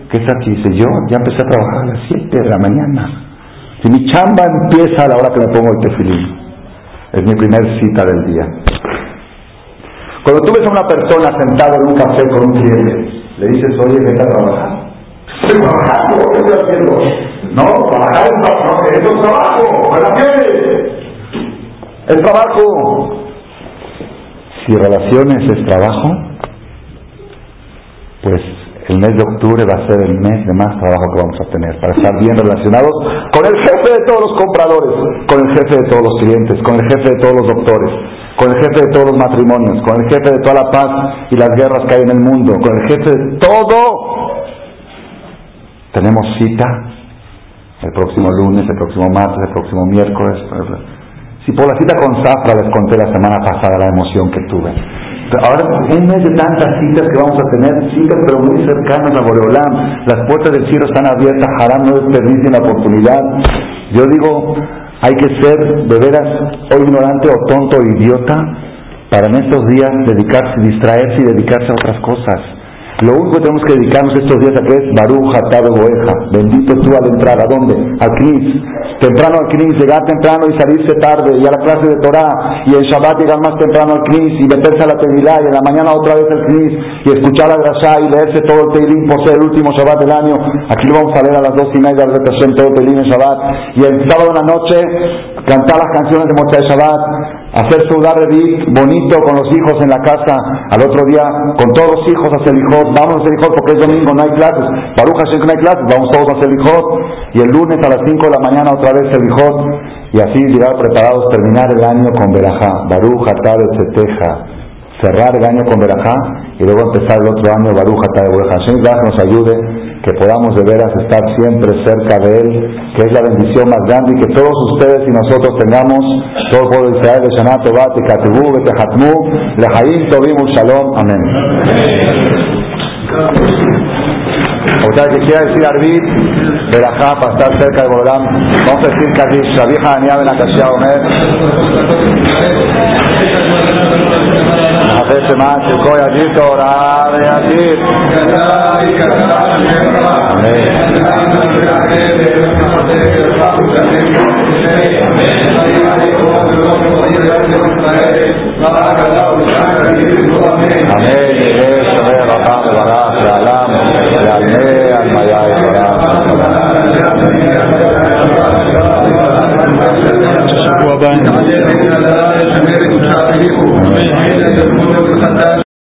¿qué está aquí? Dice, yo ya empecé a trabajar a las siete de la mañana. Si mi chamba empieza a la hora que me pongo el tefilín, es mi primer cita del día. Cuando tú ves a una persona sentada en un café con un cliente, le dices, oye, vete a trabajar. Estoy trabajando, ¿qué estoy haciendo? No, trabajar es, es trabajo, relaciones. Es trabajo. Si relaciones es trabajo, pues el mes de octubre va a ser el mes de más trabajo que vamos a tener para estar bien relacionados con el jefe de todos los compradores, con el jefe de todos los clientes, con el jefe de todos los doctores, con el jefe de todos los matrimonios, con el jefe de toda la paz y las guerras que hay en el mundo, con el jefe de todo. Tenemos cita el próximo lunes, el próximo martes, el próximo miércoles. Si por la cita con Zafra les conté la semana pasada la emoción que tuve. ahora, un mes de tantas citas que vamos a tener, citas pero muy cercanas a Boreolam, las puertas del cielo están abiertas, Haram no desperdicien la oportunidad. Yo digo, hay que ser de veras o ignorante o tonto o idiota para en estos días dedicarse, distraerse y dedicarse a otras cosas. Lo único que tenemos que dedicarnos estos días a que es Baruch Atado Boeja. Bendito tú al entrar. ¿A dónde? Al Knis. Temprano al Knis, llegar temprano y salirse tarde. Y a la clase de Torah. Y en Shabbat llegar más temprano al Knis y meterse a la Tevilá. Y en la mañana otra vez al Knis. Y escuchar la Drashá y leerse todo el Teilim por ser el último Shabbat del año. Aquí lo vamos a leer a las dos y media de la todo el Teilim en Shabbat. Y el sábado en la noche cantar las canciones de Mochai Shabbat hacer su Revit bonito con los hijos en la casa, al otro día con todos los hijos a hijos, vamos a hijos porque es domingo, no hay clases, Baruch Hashem no hay clases, vamos todos a hijos, y el lunes a las 5 de la mañana otra vez el hijos, y así llegar preparados terminar el año con Berajá, Baruch Atal Etzeteja cerrar el año con Berajá y luego empezar el otro año Baruch de Hashem. Nos ayude que podamos de veras estar siempre cerca de Él, que es la bendición más grande y que todos ustedes y nosotros tengamos todo el pueblo de Israel de Shana Tovat y Katibu, Betehatmu, Lehaim Tovim Shalom. Amén. O sea, que quiera decir Arbit, Berajá, para estar cerca de Bolam. Vamos a decir Kadish, la vieja Aniá Ben Akashia Omer. אחרי שמעת של כה יגיד תורה ויגיד אמן, יראה שווה רבה וברך לעלם, hair and my.